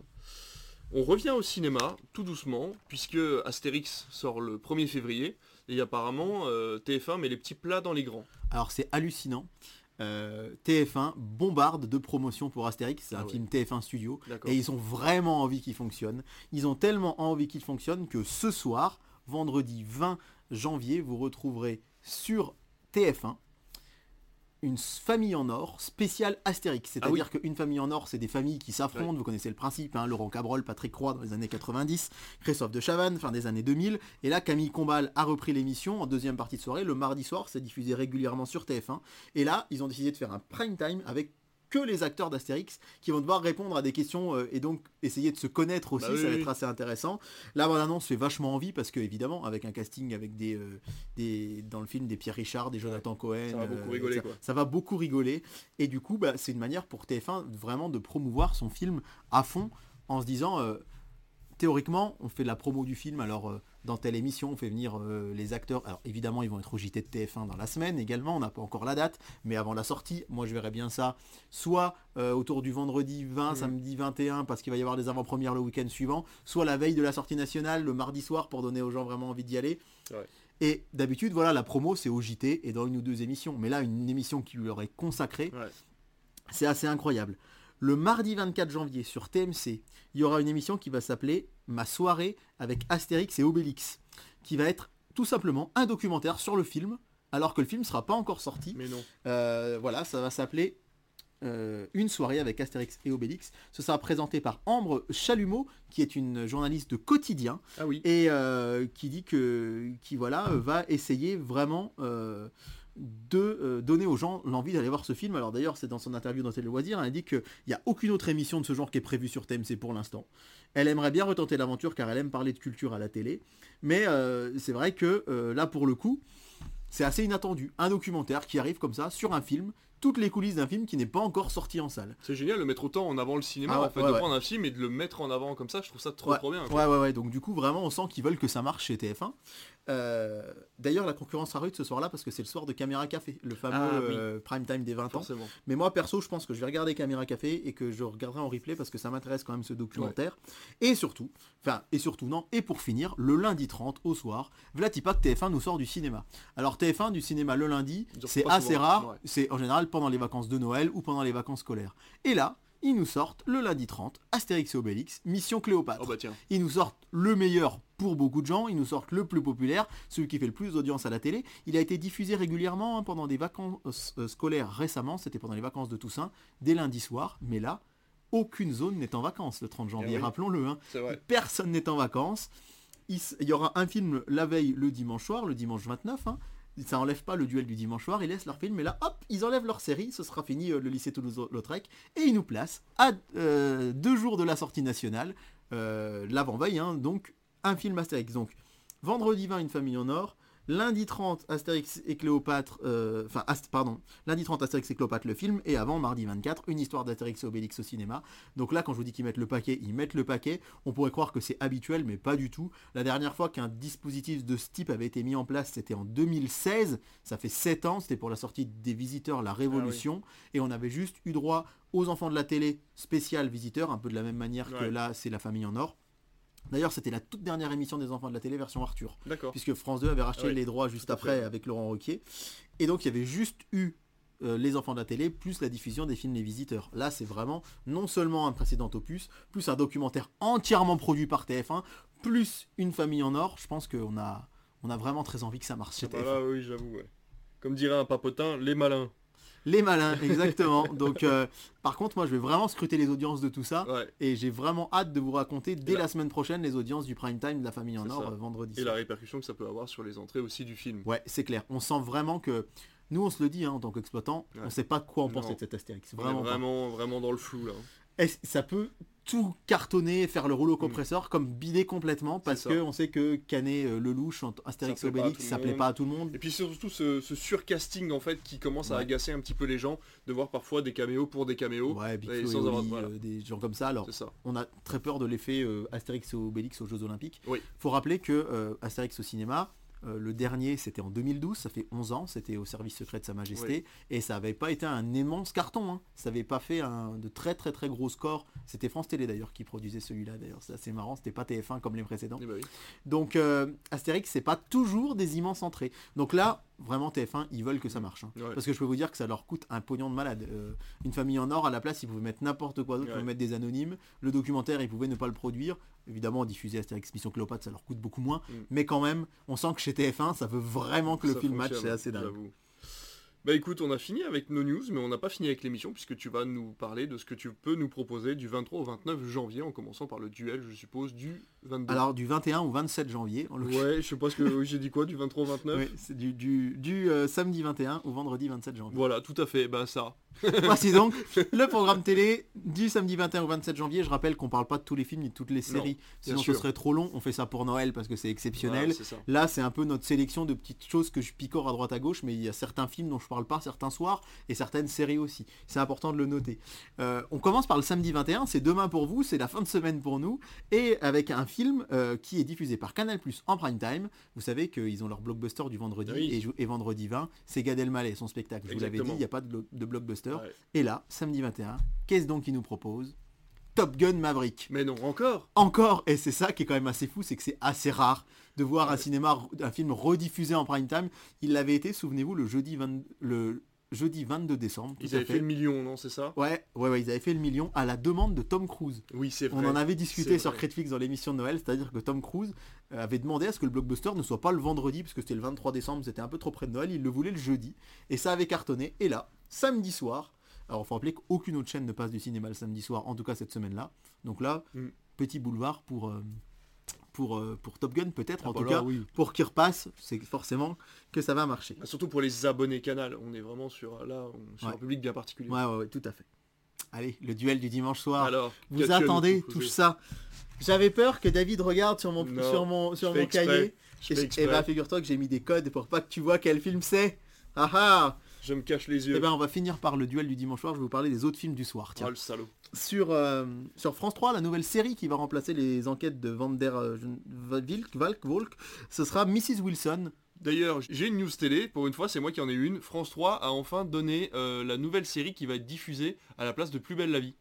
On revient au cinéma, tout doucement, puisque Astérix sort le 1er février, et apparemment euh, TF1 met les petits plats dans les grands. Alors c'est hallucinant. Euh, TF1 bombarde de promotion pour Astérix, c'est Ah un ouais. film TF1 Studio, et ils ont vraiment envie qu'il fonctionne. Ils ont tellement envie qu'il fonctionne que ce soir, vendredi 20 janvier, vous retrouverez sur TF1 une famille en or spéciale Astérix. C'est-à-dire qu'une famille en or, c'est des familles qui s'affrontent, vous connaissez le principe, hein, Laurent Cabrol, Patrick Roy dans les années 90, Christophe de Chavannes, fin des années 2000, et là Camille Combal a repris l'émission en deuxième partie de soirée, le mardi soir, c'est diffusé régulièrement sur TF1, et là, ils ont décidé de faire un prime time avec que les acteurs d'Astérix qui vont devoir répondre à des questions euh, et donc essayer de se connaître aussi, Bah oui, ça va oui. être assez intéressant. La bande-annonce fait vachement envie parce que évidemment avec un casting avec des, euh, des dans le film des Pierre Richard, des Jonathan Cohen, Ça va beaucoup euh, rigoler, ça, quoi. ça va beaucoup rigoler et du coup bah, c'est une manière pour TF1 vraiment de promouvoir son film à fond en se disant théoriquement on fait de la promo du film alors euh, dans telle émission on fait venir euh, les acteurs alors évidemment ils vont être au JT de TF1 dans la semaine également on n'a pas encore la date mais avant la sortie moi je verrais bien ça soit euh, autour du vendredi 20 Mhm. samedi 21 parce qu'il va y avoir des avant-premières le week-end suivant soit la veille de la sortie nationale le mardi soir pour donner aux gens vraiment envie d'y aller Ouais. et d'habitude voilà la promo c'est au JT et dans une ou deux émissions mais là une émission qui lui leur est consacrée Ouais. c'est assez incroyable. Le mardi 24 janvier sur TMC, il y aura une émission qui va s'appeler Ma soirée avec Astérix et Obélix, qui va être tout simplement un documentaire sur le film, alors que le film ne sera pas encore sorti. Mais non. Euh, voilà, ça va s'appeler euh, Une soirée avec Astérix et Obélix. Ce sera présenté par Ambre Chalumeau, qui est une journaliste de quotidien, Ah oui. et euh, qui dit que qui voilà va essayer vraiment de euh, donner aux gens l'envie d'aller voir ce film. Alors d'ailleurs, c'est dans son interview dans Télé Loisirs, elle dit qu'il n'y a aucune autre émission de ce genre qui est prévue sur TMC pour l'instant. Elle aimerait bien retenter l'aventure car elle aime parler de culture à la télé. Mais euh, c'est vrai que euh, là, pour le coup, c'est assez inattendu. Un documentaire qui arrive comme ça sur un film, toutes les coulisses d'un film qui n'est pas encore sorti en salle. C'est génial de mettre autant en avant le cinéma, Ah ouais, en fait, ouais, de ouais. prendre un film et de le mettre en avant comme ça, je trouve ça trop trop bien. quoi. Ouais, ouais, ouais. Donc du coup, vraiment, on sent qu'ils veulent que ça marche chez TF1. Euh, D'ailleurs, la concurrence sera rude ce soir-là parce que c'est le soir de Caméra Café, le fameux Ah, oui. euh, prime time des 20 ans. Mais moi, perso, je pense que je vais regarder Caméra Café et que je regarderai en replay parce que ça m'intéresse quand même ce documentaire. Et surtout, enfin, et surtout, non, et pour finir, le lundi 30 au soir, Vlatipak TF1 nous sort du cinéma. Alors TF1 du cinéma le lundi, c'est assez souvent, rare, ouais. c'est en général pendant les vacances de Noël ou pendant les vacances scolaires. Et là, ils nous sortent le lundi 30, Astérix et Obélix, Mission Cléopâtre. Oh bah tiens. Ils nous sortent le meilleur pour beaucoup de gens, ils nous sortent le plus populaire, celui qui fait le plus d'audience à la télé. Il a été diffusé régulièrement hein, pendant des vacances euh, scolaires récemment, c'était pendant les vacances de Toussaint, dès lundi soir, mais là, aucune zone n'est en vacances le 30 janvier, Eh oui. rappelons-le. hein. Personne n'est en vacances. Il, y aura un film la veille le dimanche soir, le dimanche 29. hein. Ça enlève pas le duel du dimanche soir, ils laissent leur film, et là, hop, ils enlèvent leur série, ce sera fini euh, le lycée Toulouse-Lautrec, et ils nous placent à euh, deux jours de la sortie nationale, euh, l'avant-veille, hein, donc un film Astérix. Donc, vendredi 20, une famille en or, lundi 30, Astérix et Cléopâtre, euh, enfin, Ast- pardon, lundi 30, Astérix et Cléopâtre, le film, et avant, mardi 24, une histoire d'Astérix et Obélix au cinéma. Donc là, quand je vous dis qu'ils mettent le paquet, ils mettent le paquet. On pourrait croire que c'est habituel, mais pas du tout. La dernière fois qu'un dispositif de ce type avait été mis en place, c'était en 2016. Ça fait 7 ans, c'était pour la sortie des Visiteurs, La Révolution. Et on avait juste eu droit aux enfants de la télé spécial Visiteurs, un peu de la même manière que là, c'est la famille en or. D'ailleurs, c'était la toute dernière émission des enfants de la télé version Arthur, D'accord. puisque France 2 avait racheté Oui, les droits juste fait, après avec Laurent Ruquier. Et donc, il y avait juste eu euh, les enfants de la télé, plus la diffusion des films Les Visiteurs. Là, c'est vraiment non seulement un précédent opus, plus un documentaire entièrement produit par TF1, plus une famille en or. Je pense qu'on a, on a vraiment très envie que ça marche chez TF1. Voilà, oui, j'avoue. ouais. Comme dirait un papotin, les malins. Les malins, exactement. Donc, euh, par contre, moi, je vais vraiment scruter les audiences de tout ça. Ouais. Et j'ai vraiment hâte de vous raconter dès la- la semaine prochaine les audiences du prime time de la famille en or euh, vendredi. Et soir. la répercussion que ça peut avoir sur les entrées aussi du film. Ouais, c'est clair. On sent vraiment que nous, on se le dit hein, en tant qu'exploitant, Ouais. on sait pas quoi en Non. penser de cet Astérix. On est Vraiment. pas. vraiment, vraiment dans le flou là. Est-ce- ça peut tout cartonner, faire le rouleau compresseur, comme bider complètement, parce ça. que on sait que Canet euh, Lelouch, Astérix Obélix, ça plaît pas à tout le monde. Et puis surtout ce, ce surcasting en fait qui commence à agacer un petit peu les gens de voir parfois des caméos pour des caméos. Ouais, et et sans avoir- voilà. euh, des gens comme ça. Alors, ça. on a très peur de l'effet euh, Astérix et Obélix aux Jeux Olympiques. Oui. faut rappeler que euh, Astérix au cinéma, euh, le dernier c'était en 2012, ça fait 11 ans, c'était au service secret de Sa Majesté, et ça avait pas été un immense carton, hein. ça avait pas fait un, de très très très gros scores. C'était France Télé d'ailleurs qui produisait celui-là d'ailleurs, c'est assez marrant, c'était pas TF1 comme les précédents. Eh ben oui. Donc euh, Astérix c'est pas toujours des immenses entrées. Donc là, vraiment TF1, ils veulent que ça marche. hein. Ouais. Parce que je peux vous dire que ça leur coûte un pognon de malade. Euh, une famille en or, à la place, ils pouvaient mettre n'importe quoi d'autre, ils Ouais. pouvaient mettre des anonymes. Le documentaire, ils pouvaient ne pas le produire. Évidemment, diffuser Astérix Mission Cléopâtre, ça leur coûte beaucoup moins. Mm. Mais quand même, on sent que chez TF1, ça veut vraiment que le film match, c'est assez dingue. Bah écoute, on a fini avec nos news, mais on n'a pas fini avec l'émission puisque tu vas nous parler de ce que tu peux nous proposer du 23 au 29 janvier, en commençant par le duel, je suppose, du 22. Alors, du 21 au 27 janvier, en ouais, je sais pas ce que j'ai dit quoi, du 23 au 29 Oui, c'est du, du, du, euh, samedi 21 au vendredi 27 janvier. Voilà, tout à fait, bah ça. Voici donc le programme télé du samedi 21 au 27 janvier. Je rappelle qu'on parle pas de tous les films ni de toutes les séries, sinon ce sûr. serait trop long. On fait ça pour Noël parce que c'est exceptionnel. Voilà, c'est ça. Là, c'est un peu notre sélection de petites choses que je picore à droite à gauche, mais il y a certains films dont je parle pas certains soirs et certaines séries aussi. C'est important de le noter. Euh, on commence par le samedi 21, c'est demain pour vous, c'est la fin de semaine pour nous, et avec un film euh, qui est diffusé par Canal Plus en prime time. Vous savez qu'ils ont leur blockbuster du vendredi Oui. et, vendredi 20, c'est Gad Elmaleh, son spectacle. Je vous l'avais dit, il n'y a pas de blockbuster. Ouais. Et là, samedi 21, qu'est-ce donc qu'il nous propose? Top Gun Maverick Mais non, encore encore, et c'est ça qui est quand même assez fou, c'est que c'est assez rare de voir un cinéma, un film rediffusé en prime time. Il l'avait été, souvenez-vous, le jeudi, 20 le jeudi 22 décembre. Ils avaient fait le million, non, c'est ça? Ouais, ouais, ouais, ils avaient fait le million à la demande de Tom Cruise. Oui, c'est On vrai. en avait discuté sur. Critflix dans l'émission de Noël, c'est-à-dire que Tom Cruise euh, avait demandé à ce que le blockbuster ne soit pas le vendredi, parce que c'était le 23 décembre, c'était un peu trop près de Noël, il le voulait le jeudi, et ça avait cartonné. Et là, samedi soir, alors il faut rappeler qu'aucune autre chaîne ne passe du cinéma le samedi soir, en tout cas cette semaine-là. Donc là, Mm. petit boulevard pour, euh, pour, euh, pour Top Gun peut-être, Ah en bah tout là, cas, oui. pour qu'il repasse, c'est forcément que ça va marcher. Ah, Surtout pour les abonnés canal, on est vraiment sur, là, on- sur Ouais. un public bien particulier. Ouais, ouais, ouais, tout à fait. Allez, le duel du dimanche soir. Alors, Vous attendez, touche ça. J'avais peur que David regarde sur mon, Non, sur mon, sur mon cahier. Et, et bah figure-toi que j'ai mis des codes pour pas que tu vois quel film c'est. Ah ah Je me cache les Et yeux. ben on va finir par le duel du dimanche soir, je vais vous parler des autres films du soir. Tiens. Oh le salaud. Sur, euh, sur France 3, la nouvelle série qui va remplacer les enquêtes de Van der euh, Wilk, Valk, Volk, ce sera Mrs. Wilson. D'ailleurs, j'ai une news télé, pour une fois c'est moi qui en ai une. France 3 a enfin donné euh, la nouvelle série qui va être diffusée à la place de Plus belle la vie.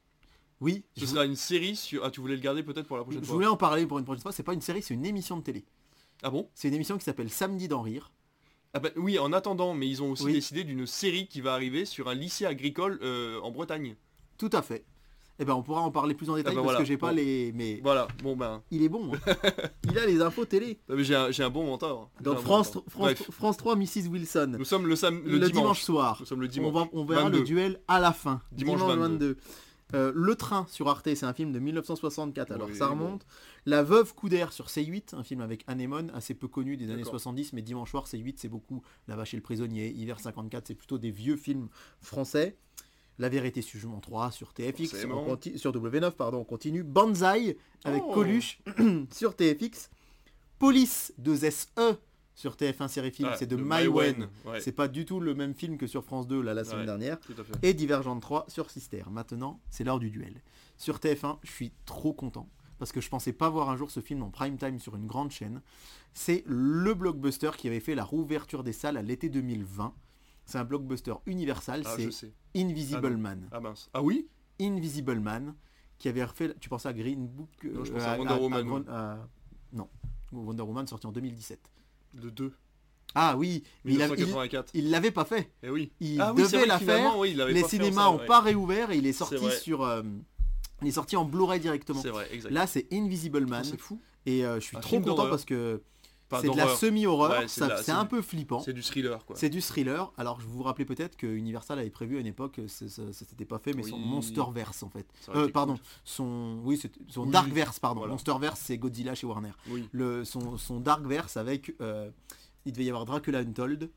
Oui, Ce je, sera une série sur... Ah tu voulais le garder peut-être pour la prochaine je fois voulais en parler pour une prochaine fois, c'est pas une série, c'est une émission de télé. Ah bon? C'est une émission qui s'appelle Samedi d'en rire. Ah bah oui, en attendant, mais ils ont aussi Oui. décidé d'une série qui va arriver sur un lycée agricole euh, en Bretagne. Tout à fait. Et ben on pourra en parler plus en détail bah parce voilà. que j'ai pas Bon. les... Mais Voilà, bon ben... il est bon. hein. il a les infos télé. J'ai un, bon mentor. Donc France, mentor. France, Bref, France 3, Mrs. Wilson. nous sommes le, sam... Le, le, dimanche. soir. Nous sommes le On, dimanche. va- on verra 22. le duel à la fin. Dimanche 22. 22. Euh, le train sur Arte, c'est un film de 1964, alors Oui, ça bon. remonte. La veuve Coudert sur C8, un film avec Anémone, assez peu connu des années D'accord. 70, mais dimanche soir C8 c'est beaucoup La vache et le prisonnier, Hiver 54, c'est plutôt des vieux films français. La vérité sur Jugement 3 sur TFX, on sur W9, pardon, on continue. Banzai avec Oh. Coluche sur TFX. Police 2SE sur TF1 série film, Ah, c'est de. Maïwen, ouais. C'est pas du tout le même film que sur France 2 là, la semaine Ouais. dernière. Et Divergente 3 sur Sister. Maintenant, c'est l'heure du duel. Sur TF1, je suis trop content. Parce que je pensais pas voir un jour ce film en prime time sur une grande chaîne. C'est le blockbuster qui avait fait la rouverture des salles à l'été 2020. C'est un blockbuster universal, Ah, c'est. Invisible Ah. Man. Ah mince. Ah oui? Invisible Man, qui avait refait. Tu pensais à Green Book Non, je euh, pensais à Wonder Woman, à- non, Wonder Woman sorti en 2017. Le 2. Ah oui, mais il avait- il- 1984. il l'avait pas fait. Eh oui. Il ah oui, devait la faire. oui, il l'avait Les pas cinémas salle, ont ouais. pas réouvert et il est sorti sur. euh, il est sorti en Blu-ray directement. C'est vrai. Là, c'est Invisible Man c'est fou. et euh, je suis Un trop content parce que c'est de la semi-horreur. Ouais, c'est un peu flippant. C'est du thriller, quoi. C'est du thriller. Alors, je vous rappelais peut-être que Universal avait prévu à une époque, euh, ça s'était pas fait, mais son. Monsterverse en fait. Euh, pardon, cool. son oui, son Oui. Darkverse, pardon. Voilà. Monsterverse, c'est Godzilla chez Warner. Oui. Le, son, son Darkverse avec, euh, il devait y avoir Dracula Untold.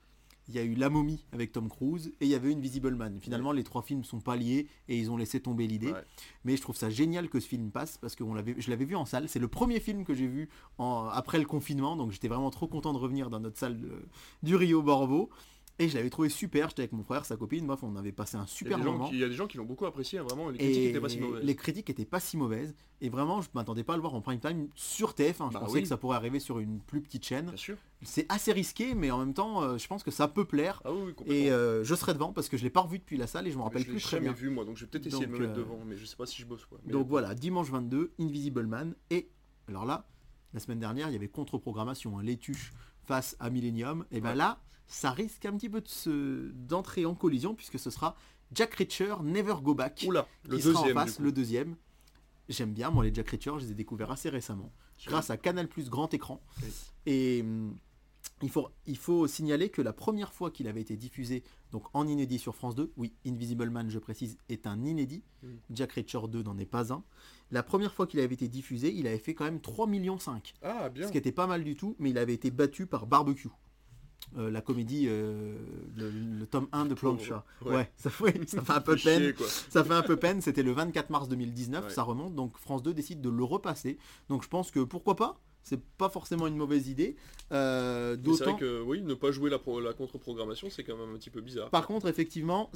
Il y a eu La Momie avec Tom Cruise et il y avait Invisible Man. Finalement, les trois films sont pas liés et ils ont laissé tomber l'idée. Ouais. Mais je trouve ça génial que ce film passe parce que on je l'avais vu en salle. C'est le premier film que j'ai vu en- après le confinement, donc j'étais vraiment trop content de revenir dans notre salle de- du Rio Borvo. Et je l'avais trouvé super. J'étais avec mon frère, sa copine, bref, on avait passé un super moment. il y a des gens qui l'ont beaucoup apprécié, vraiment. Les critiques Et étaient pas si mauvaises. les critiques étaient pas si mauvaises. Et vraiment, je m'attendais pas à le voir en prime time sur TF1. Je Bah pensais oui. que ça pourrait arriver sur une plus petite chaîne. Bien sûr. C'est assez risqué, mais en même temps, euh, je pense que ça peut plaire. Ah oui, oui, Et euh, je serai devant parce que je l'ai pas revu depuis la salle et je me rappelle je l'ai plus très jamais bien. vu, moi, donc je vais peut-être essayer de me mettre euh, devant, mais je sais pas si je bosse, quoi. Mais- Donc voilà, dimanche 22, Invisible Man. Et alors là, la semaine dernière, il y avait contre-programmation, hein, l'étuche face à Millennium. Et ben Ouais. là, ça risque un petit peu de se- d'entrer en collision puisque ce sera Jack Reacher, Never Go Back. Oula, le qui sera deuxième, en du face, le deuxième. J'aime bien, moi, les Jack Reacher, je les ai découverts assez récemment, grâce à Canal Plus Grand Écran. Oui. Et hum, il faut, il faut signaler que la première fois qu'il avait été diffusé, donc en inédit sur France 2, oui, Invisible Man, je précise, est un inédit. Mm. Jack Reacher 2 n'en est pas un. La première fois qu'il avait été diffusé, il avait fait quand même 3 millions 5, Ah, bien. ce qui était pas mal du tout, mais il avait été battu par Barbecue. Euh, la comédie, euh, le, le tome 1 de. Plancha. Ouais. Ouais, ça, fait, ça fait un peu peine. chier. Ça fait un peu peine, c'était le 24 mars 2019, Ouais. ça remonte, donc France 2 décide de le repasser. Donc je pense que pourquoi pas c'est pas forcément une mauvaise idée. Euh, C'est vrai que, oui, ne pas jouer la, pro- la contre-programmation, c'est quand même un petit peu bizarre. par contre, effectivement,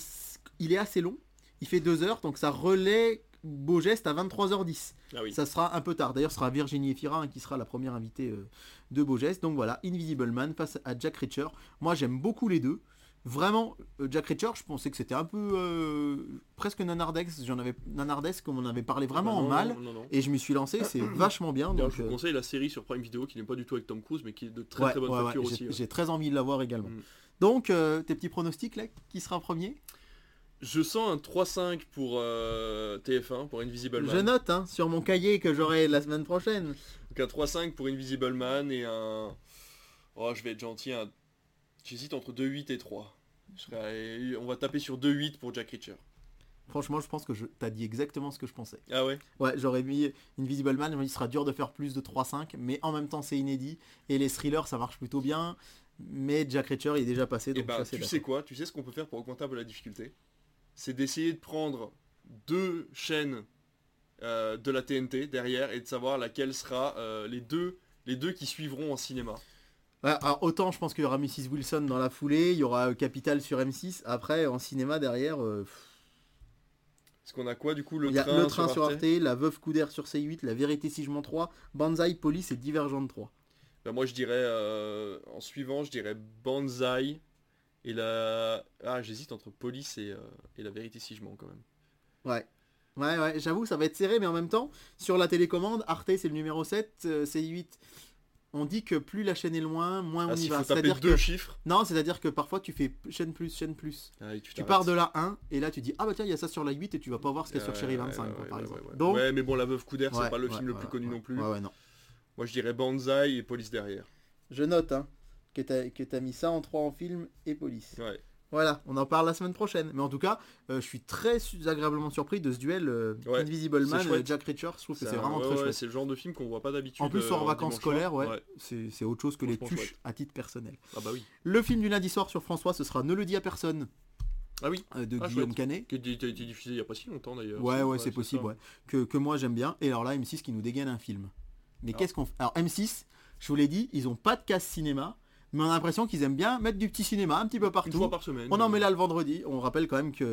il est assez long. Il fait 2 heures, donc ça relaie Beau Geste à 23h10. Ah oui. Ça sera un peu tard. D'ailleurs, ce sera Virginie Efira hein, qui sera la première invitée euh, de Beau Geste. Donc voilà, Invisible Man face à Jack Reacher. Moi, j'aime beaucoup les deux. Vraiment, euh, Jack Reacher, je pensais que c'était un peu euh, presque nanardex. J'en avais nanardesque, comme on en avait parlé vraiment Ah en non, mal. Non, non, non. Et je m'y suis lancé, c'est vachement bien. Donc, je vous euh, conseille la série sur Prime Video qui n'est pas du tout avec Tom Cruise, mais qui est de très ouais, très bonne ouais, facture ouais, aussi. j'ai- ouais. J'ai très envie de la voir également. Mm. Donc, euh, tes petits pronostics là, qui sera premier? Je sens un 3-5 pour euh, TF1, pour Invisible Man. Je note hein, sur mon cahier que j'aurai la semaine prochaine. Donc un 3-5 pour Invisible Man et un... Oh, je vais être gentil, un... j'hésite entre 2-8 et 3. Je serais- On va taper sur 2-8 pour Jack Reacher. Franchement, je pense que je... t'as dit exactement ce que je pensais. Ah ouais? Ouais, j'aurais mis Invisible Man, je me dis, il sera dur de faire plus de 3-5, mais en même temps c'est inédit, et les thrillers ça marche plutôt bien, mais Jack Reacher il est déjà passé, Et donc bah, je suis tu sais quoi? Tu sais ce qu'on peut faire pour augmenter un peu la difficulté? C'est d'essayer de prendre deux chaînes euh, de la TNT derrière et de savoir laquelle sera euh, les deux les deux qui suivront en cinéma. Alors autant je pense qu'il y aura Mrs. Wilson dans la foulée, il y aura euh, Capital sur M6, après en cinéma derrière, euh, Parce qu'on a quoi du coup le il y a train, Le Train sur Arte Arte, La Veuve Couder sur C8, La Vérité si je mens 3, Banzai, Police et Divergente 3. Bah, moi je dirais euh, en suivant je dirais Banzai et la ah j'hésite entre Police et, euh, et la vérité si je mens quand même. Ouais. Ouais, ouais, j'avoue, ça va être serré, mais en même temps, sur la télécommande, Arte c'est le numéro 7, euh, C8, on dit que plus la chaîne est loin, moins on Ah y s'il va. faut taper C'est-à-dire deux que... chiffre. Non, c'est-à-dire que parfois tu fais chaîne plus, chaîne plus. Ah, Tu pars de la 1 et là tu dis ah bah tiens il y a ça sur la 8 et tu vas pas voir ce qu'il y a sur Ouais, Chéri ouais, 25 ouais, quoi, ouais, par ouais, exemple. ouais, ouais. Donc Ouais mais bon la veuve Couder c'est pas le ouais, film le plus connu ouais, non plus. Ouais ouais non. Moi je dirais Banzai et Police derrière. Je note hein, que t'as que t'as mis ça en 3 en film et police. Ouais. Voilà, on en parle la semaine prochaine. Mais en tout cas, euh, je suis très agréablement surpris de ce duel euh, Ouais, Invisible Man et Jack Reacher. Je trouve que c'est vraiment ouais, très ouais, chouette. C'est le genre de film qu'on voit pas d'habitude. En plus, euh, hors en vacances scolaires, ouais, c'est autre chose que les tuches à titre personnel. Ah bah oui. Le film du lundi soir sur François, ce sera Ne le dis à personne Ah oui. euh, de Ah, Guillaume. Canet. Qui a été diffusé il y a pas si longtemps d'ailleurs. Ouais, ouais, c'est possible, ouais. Que, que moi j'aime bien. Et alors là, M6 qui nous dégaine un film. Mais Ah. qu'est-ce qu'on fait Alors M6, je vous l'ai dit, ils ont pas de casse cinéma, mais on a l'impression qu'ils aiment bien mettre du petit cinéma un petit peu Une partout. fois par semaine. On en met là le vendredi. On rappelle quand même qu'il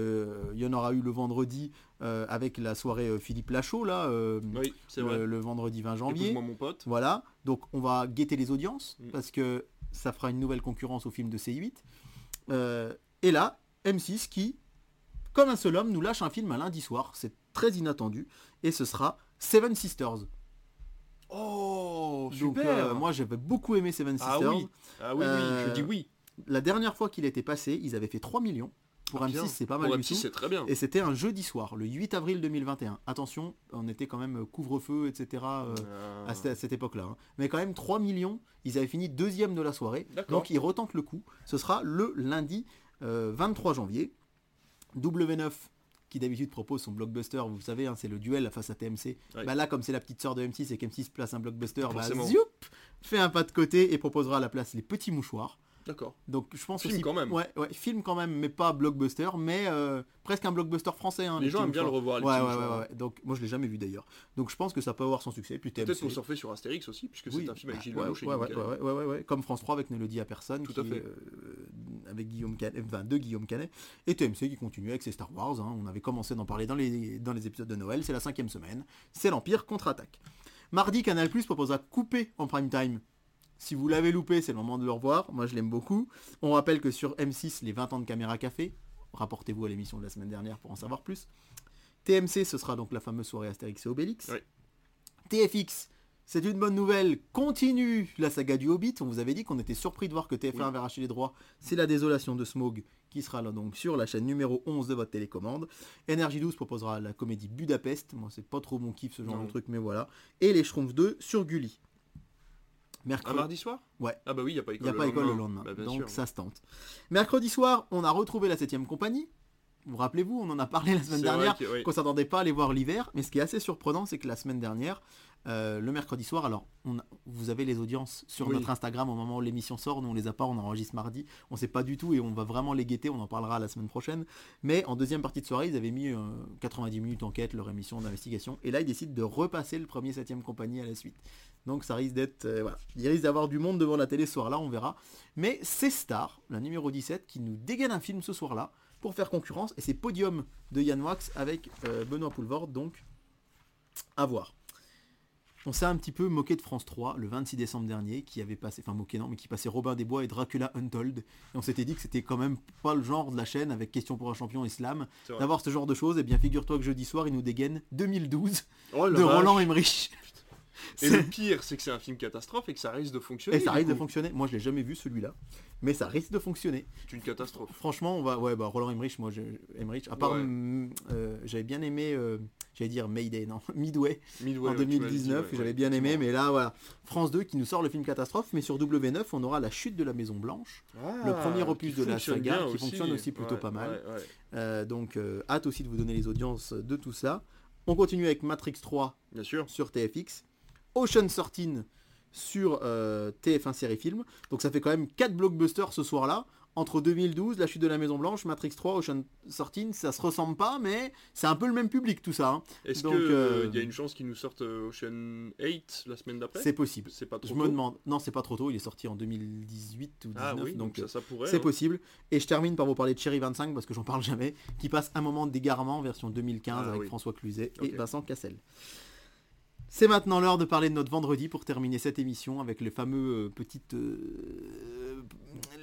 y en aura eu le vendredi euh, avec la soirée euh, Philippe Lachaud, là, euh, Oui, c'est vrai. le, vendredi 20 janvier. Épouse-moi mon pote. Voilà, donc on va guetter les audiences Mm. parce que ça fera une nouvelle concurrence au film de C8. Euh, et là, M6 qui, comme un seul homme, nous lâche un film un lundi soir. C'est très inattendu. Et ce sera Seven Sisters. Oh, Donc, super euh, moi, j'avais beaucoup aimé Seven Ah Sisters. oui, ah oui, oui, Euh, je dis oui. La dernière fois qu'il était passé, ils avaient fait 3 millions. Pour Ah, M6, bien. c'est pas mal Pour du M6, tout. c'est très bien. Et c'était un jeudi soir, le 8 avril 2021. Attention, on était quand même couvre-feu, etc. euh, Ah. à cette, à cette époque-là. hein. Mais quand même 3 millions, ils avaient fini deuxième de la soirée. Donc ils retentent le coup. Ce sera le lundi euh, 23 janvier. W9 qui d'habitude propose son blockbuster, vous savez, hein, c'est le duel face à TMC. Ouais. Bah là, comme c'est la petite sœur de M6 et qu'M6 place un blockbuster, bah, zioup, fait un pas de côté et proposera à la place les petits mouchoirs. D'accord. Donc je pense Film aussi, quand même. Ouais, ouais, film quand même, mais pas blockbuster, mais euh, presque un blockbuster français. hein, Les gens aiment bien le revoir, les Ouais, ouais, ouais, ouais. Donc moi je l'ai jamais vu d'ailleurs. Donc je pense que ça peut avoir son succès. Peut-être pour surfer sur Astérix aussi, puisque Oui, c'est un film avec bah, Gilles ouais, Lelouch et ouais, Guillaume ouais, Canet. ouais, ouais, ouais, ouais. Comme France 3 avec Ne le dit à personne, Tout qui à fait. euh, avec Guillaume Canet, enfin de Guillaume Canet, et TMC qui continue avec ses Star Wars. hein. On avait commencé d'en parler dans les, dans les épisodes de Noël, c'est la cinquième semaine, c'est l'Empire contre-attaque. Mardi, Canal Plus proposera couper en prime time. Si vous l'avez loupé, c'est le moment de le revoir. Moi, je l'aime beaucoup. On rappelle que sur M6, les 20 ans de caméra café. Rapportez-vous à l'émission de la semaine dernière pour en savoir plus. TMC, ce sera donc la fameuse soirée Astérix et Obélix. Oui. TFX, c'est une bonne nouvelle, continue la saga du Hobbit. On vous avait dit qu'on était surpris de voir que TF1 Oui. avait racheté les droits. C'est la désolation de Smog qui sera là donc sur la chaîne numéro 11 de votre télécommande. Energy 12 proposera la comédie Budapest. Moi, c'est pas trop mon kiff ce genre Non. de truc, mais voilà. Et les Schtroumpfs 2 sur Gulli. Un Mercredi. mardi soir? Ouais. Ah bah oui, il n'y a pas école n'y a le pas école le lendemain. Bah, donc sûr. ça se tente. Mercredi soir, on a retrouvé la 7ème compagnie. Vous rappelez-vous, on en a parlé la semaine dernière, que- oui. qu'on s'attendait pas à les voir l'hiver. Mais ce qui est assez surprenant, c'est que la semaine dernière, euh, le mercredi soir, alors on a- vous avez les audiences sur Oui. notre Instagram au moment où l'émission sort. Nous on les a pas, on enregistre mardi. On sait pas du tout et on va vraiment les guetter. On en parlera la semaine prochaine. Mais en deuxième partie de soirée, ils avaient mis euh, 90 minutes enquête, leur émission d'investigation. Et là, ils décident de repasser le premier 7ème compagnie à la suite. Donc ça risque d'être... euh, voilà. Il risque d'avoir du monde devant la télé ce soir-là, on verra. Mais c'est Star, la numéro 17, qui nous dégaine un film ce soir-là pour faire concurrence. Et c'est Podium de Yann Wax avec euh, Benoît Poulvord, donc à voir. On s'est un petit peu moqué de France 3 le 26 décembre dernier, qui avait passé, enfin moqué non, mais qui passait Robin des Bois et Dracula Untold. Et on s'était dit que c'était quand même pas le genre de la chaîne avec Question pour un champion et Slam C'est vrai. d'avoir ce genre de choses. Et bien figure-toi que jeudi soir, il nous dégaine 2012 Oh, la de vache. Roland Emmerich. Et le pire, c'est que c'est un film catastrophe et que ça risque de fonctionner. Et ça risque de fonctionner. Moi, je l'ai jamais vu celui-là, mais ça risque de fonctionner. C'est une catastrophe. Franchement, on va, ouais, bah Roland Emmerich, moi, je, Emmerich. À part, Ouais. mm, euh, j'avais bien aimé, euh, j'allais dire Mayday, non, Midway Midway, en ouais, tu m'as dit, 2019, ouais, que j'avais bien aimé, mais là, voilà, France 2 qui nous sort le film catastrophe, mais sur W9, on aura la chute de la Maison Blanche, le Ah, premier opus de la saga, qui fonctionne aussi plutôt pas mal. Euh, donc, hâte aussi de vous donner les audiences de tout ça. On continue avec Matrix 3 Bien sûr. sur TFX, Ocean 13 sur euh, TF1 série film. Donc ça fait quand même 4 blockbusters ce soir-là. Entre 2012, La chute de la Maison Blanche, Matrix 3, Ocean 13, ça se ressemble pas, mais c'est un peu le même public tout ça. hein. Est-ce qu'il euh, y a une chance qu'ils nous sortent euh, Ocean 8 la semaine d'après? C'est possible. C'est pas trop Je me demande. Non, c'est pas trop tôt, il est sorti en 2018 ou 2019, Ah oui, donc donc ça, ça pourrait. c'est hein. possible. Et je termine par vous parler de Cherry 25 parce que j'en parle jamais, qui passe un moment d'égarement version 2015 Ah avec oui. François Cluzet et Vincent Cassel. C'est maintenant l'heure de parler de notre vendredi pour terminer cette émission avec les fameux euh, petites euh,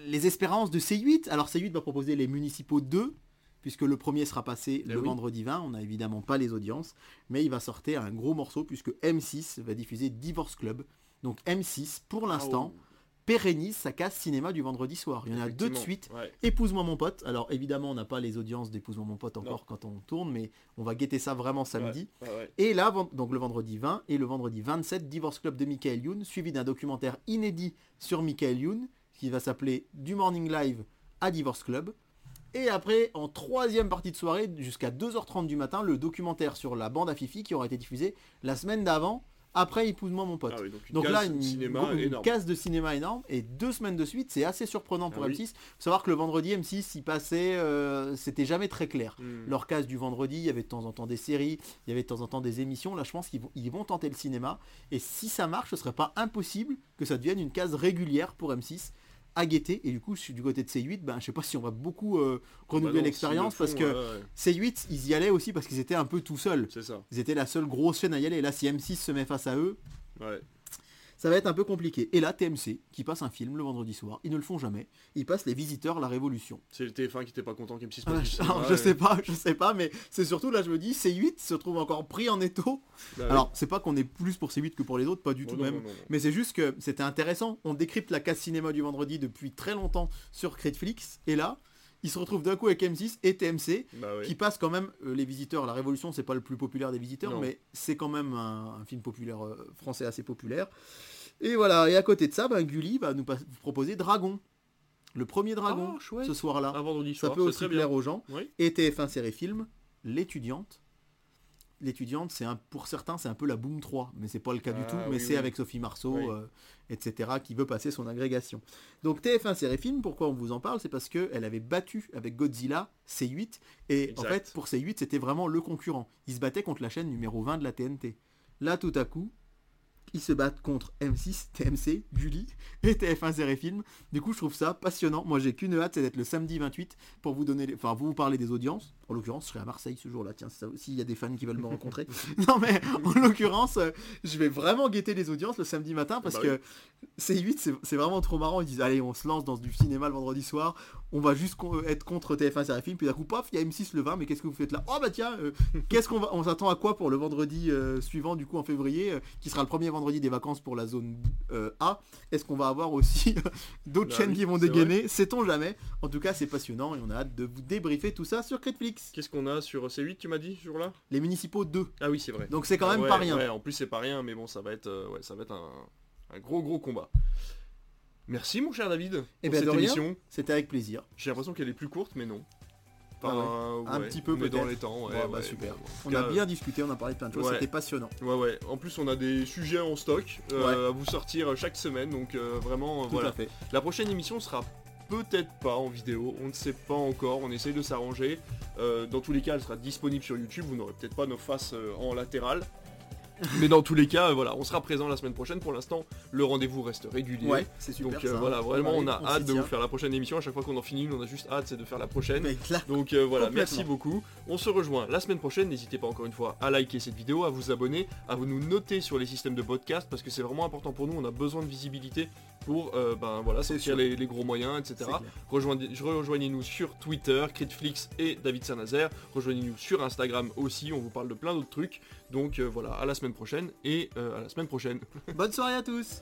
les espérances de C8. Alors C8 va proposer les municipaux 2 puisque le premier sera passé Eh le oui. vendredi 20, on n'a évidemment pas les audiences, mais il va sortir un gros morceau puisque M6 va diffuser Divorce Club. Donc M6 pour l'instant Ah, pérennise sa case cinéma du vendredi soir. Il y en a deux de suite. Ouais. Épouse-moi mon pote. Alors évidemment, on n'a pas les audiences d'Épouse-moi mon pote encore Non. quand on tourne, mais on va guetter ça vraiment samedi. Ouais, ouais, ouais. Et là, donc le vendredi 20 et le vendredi 27, Divorce Club de Michael Youn, suivi d'un documentaire inédit sur Michael Youn, qui va s'appeler Du Morning Live à Divorce Club. Et après, en troisième partie de soirée, jusqu'à 2h30 du matin, le documentaire sur la bande à Fifi qui aura été diffusé la semaine d'avant, après Épouse-moi mon pote. Ah oui, donc là, une, case de cinéma énorme et deux semaines de suite, c'est assez surprenant pour Ah oui. M6. Faut savoir que le vendredi M6, il passait, euh, c'était jamais très clair. Hmm. Leur case du vendredi, il y avait de temps en temps des séries, il y avait de temps en temps des émissions. Là, je pense qu'ils vont, ils vont tenter le cinéma. Et si ça marche, ce serait pas impossible que ça devienne une case régulière pour M6 à guetter. Et du coup, je suis du côté de C8, ben, je sais pas si on va beaucoup euh, renouveler Bah non, l'expérience parce que ouais, ouais, C8, ils y allaient aussi parce qu'ils étaient un peu tout seuls. C'est ça. Ils étaient la seule grosse chaîne à y aller. Et là, si M6 se met face à eux, Ouais. Ça va être un peu compliqué. Et là, TMC, qui passe un film le vendredi soir, ils ne le font jamais. Ils passent Les Visiteurs, la Révolution. C'est le TF1 qui était pas content qu'M6 Ah, passe du je- alors, sais pas, je sais pas, mais c'est surtout là, je me dis, C8 se trouve encore pris en étau. Bah oui. Alors, c'est pas qu'on est plus pour C8 que pour les autres, pas du Oh, tout non, même. non, non, non. Mais c'est juste que c'était intéressant. On décrypte la case cinéma du vendredi depuis très longtemps sur Netflix. Et là, ils se retrouvent d'un coup avec M6 et TMC Bah qui passent quand même euh, les visiteurs. La Révolution, c'est pas le plus populaire des visiteurs, Non. mais c'est quand même un, un film populaire euh, français assez populaire. Et voilà. Et à côté de ça, bah, Gulli va nous proposer Dragon, le premier Dragon Ah, ce soir-là. Ça peut aussi plaire bien. aux gens. Oui. Et TF1 série film, l'étudiante. L'étudiante, c'est un, pour certains, c'est un peu la Boom 3, mais c'est pas le cas du Ah, tout. Mais oui, c'est oui. avec Sophie Marceau, Oui. euh, etc., qui veut passer son agrégation. Donc TF1 série film, pourquoi on vous en parle? C'est parce qu'elle avait battu avec Godzilla C8, et Exact. en fait, pour C8, c'était vraiment le concurrent. Ils se battaient contre la chaîne numéro 20 de la TNT. Là, tout à coup, ils se battent contre M6, TMC, Gulli et TF1 série film. Du coup, je trouve ça passionnant. Moi, j'ai qu'une hâte, c'est d'être le samedi 28 pour vous donner, les... enfin, vous vous parler des audiences. En l'occurrence, je serai à Marseille ce jour-là. Tiens, c'est ça aussi, il y a des fans qui veulent me rencontrer. non, mais en l'occurrence, euh, je vais vraiment guetter les audiences le samedi matin parce Bah que C8, c'est- c'est vraiment trop marrant. Ils disent, allez, on se lance dans du cinéma le vendredi soir. On va juste con- être contre TF1 série film. Puis d'un coup, paf, il y a M6 le 20. Mais qu'est-ce que vous faites là? Oh bah tiens, euh, qu'est-ce qu'on va, on s'attend à quoi pour le vendredi euh, suivant, du coup en février, euh, qui sera le premier vendredi? Des vacances pour la zone euh, A Est-ce qu'on va avoir aussi d'autres Bah chaînes oui, qui vont dégainer? Sait-on jamais? En tout cas, c'est passionnant et on a hâte de vous débriefer tout ça sur Netflix. Qu'est-ce qu'on a sur C8, tu m'as dit, ce jour-là? Les municipaux 2. Ah oui, c'est vrai. Donc c'est quand même Ouais, pas rien. Ouais, en plus c'est pas rien, mais bon, ça va être, euh, ouais, ça va être un, un gros gros combat. Merci mon cher David pour Eh ben, cette émission. C'était avec plaisir. J'ai l'impression qu'elle est plus courte, mais non. Ah Un petit peu est dans les temps. Bah, super. On a bien discuté, on a parlé de plein de choses, c'était passionnant. Ouais, ouais. En plus, on a des sujets en stock euh, à vous sortir chaque semaine, donc euh, vraiment, Tout voilà. à fait. La prochaine émission sera peut-être pas en vidéo, on ne sait pas encore, on essaye de s'arranger. Euh, dans tous les cas, elle sera disponible sur YouTube, vous n'aurez peut-être pas nos faces euh, en latéral. Mais dans tous les cas, euh, voilà, on sera présent la semaine prochaine. Pour l'instant, le rendez-vous reste régulier. Ouais, c'est super. Donc euh, ça. voilà, vraiment, on a hâte de vous tient. faire la prochaine émission. À chaque fois qu'on en finit une, on a juste hâte, c'est de faire la prochaine. Là, Donc euh, voilà, merci beaucoup. On se rejoint la semaine prochaine. N'hésitez pas encore une fois à liker cette vidéo, à vous abonner, à vous nous noter sur les systèmes de podcast parce que c'est vraiment important pour nous. On a besoin de visibilité pour euh, ben voilà sortir les, les gros moyens, etc. Rejoignez- Rejoignez-nous sur Twitter, Critflix et David Saint-Nazaire. Rejoignez-nous sur Instagram aussi. On vous parle de plein d'autres trucs. Donc euh, voilà, à la semaine prochaine et euh, à la semaine prochaine. Bonne soirée à tous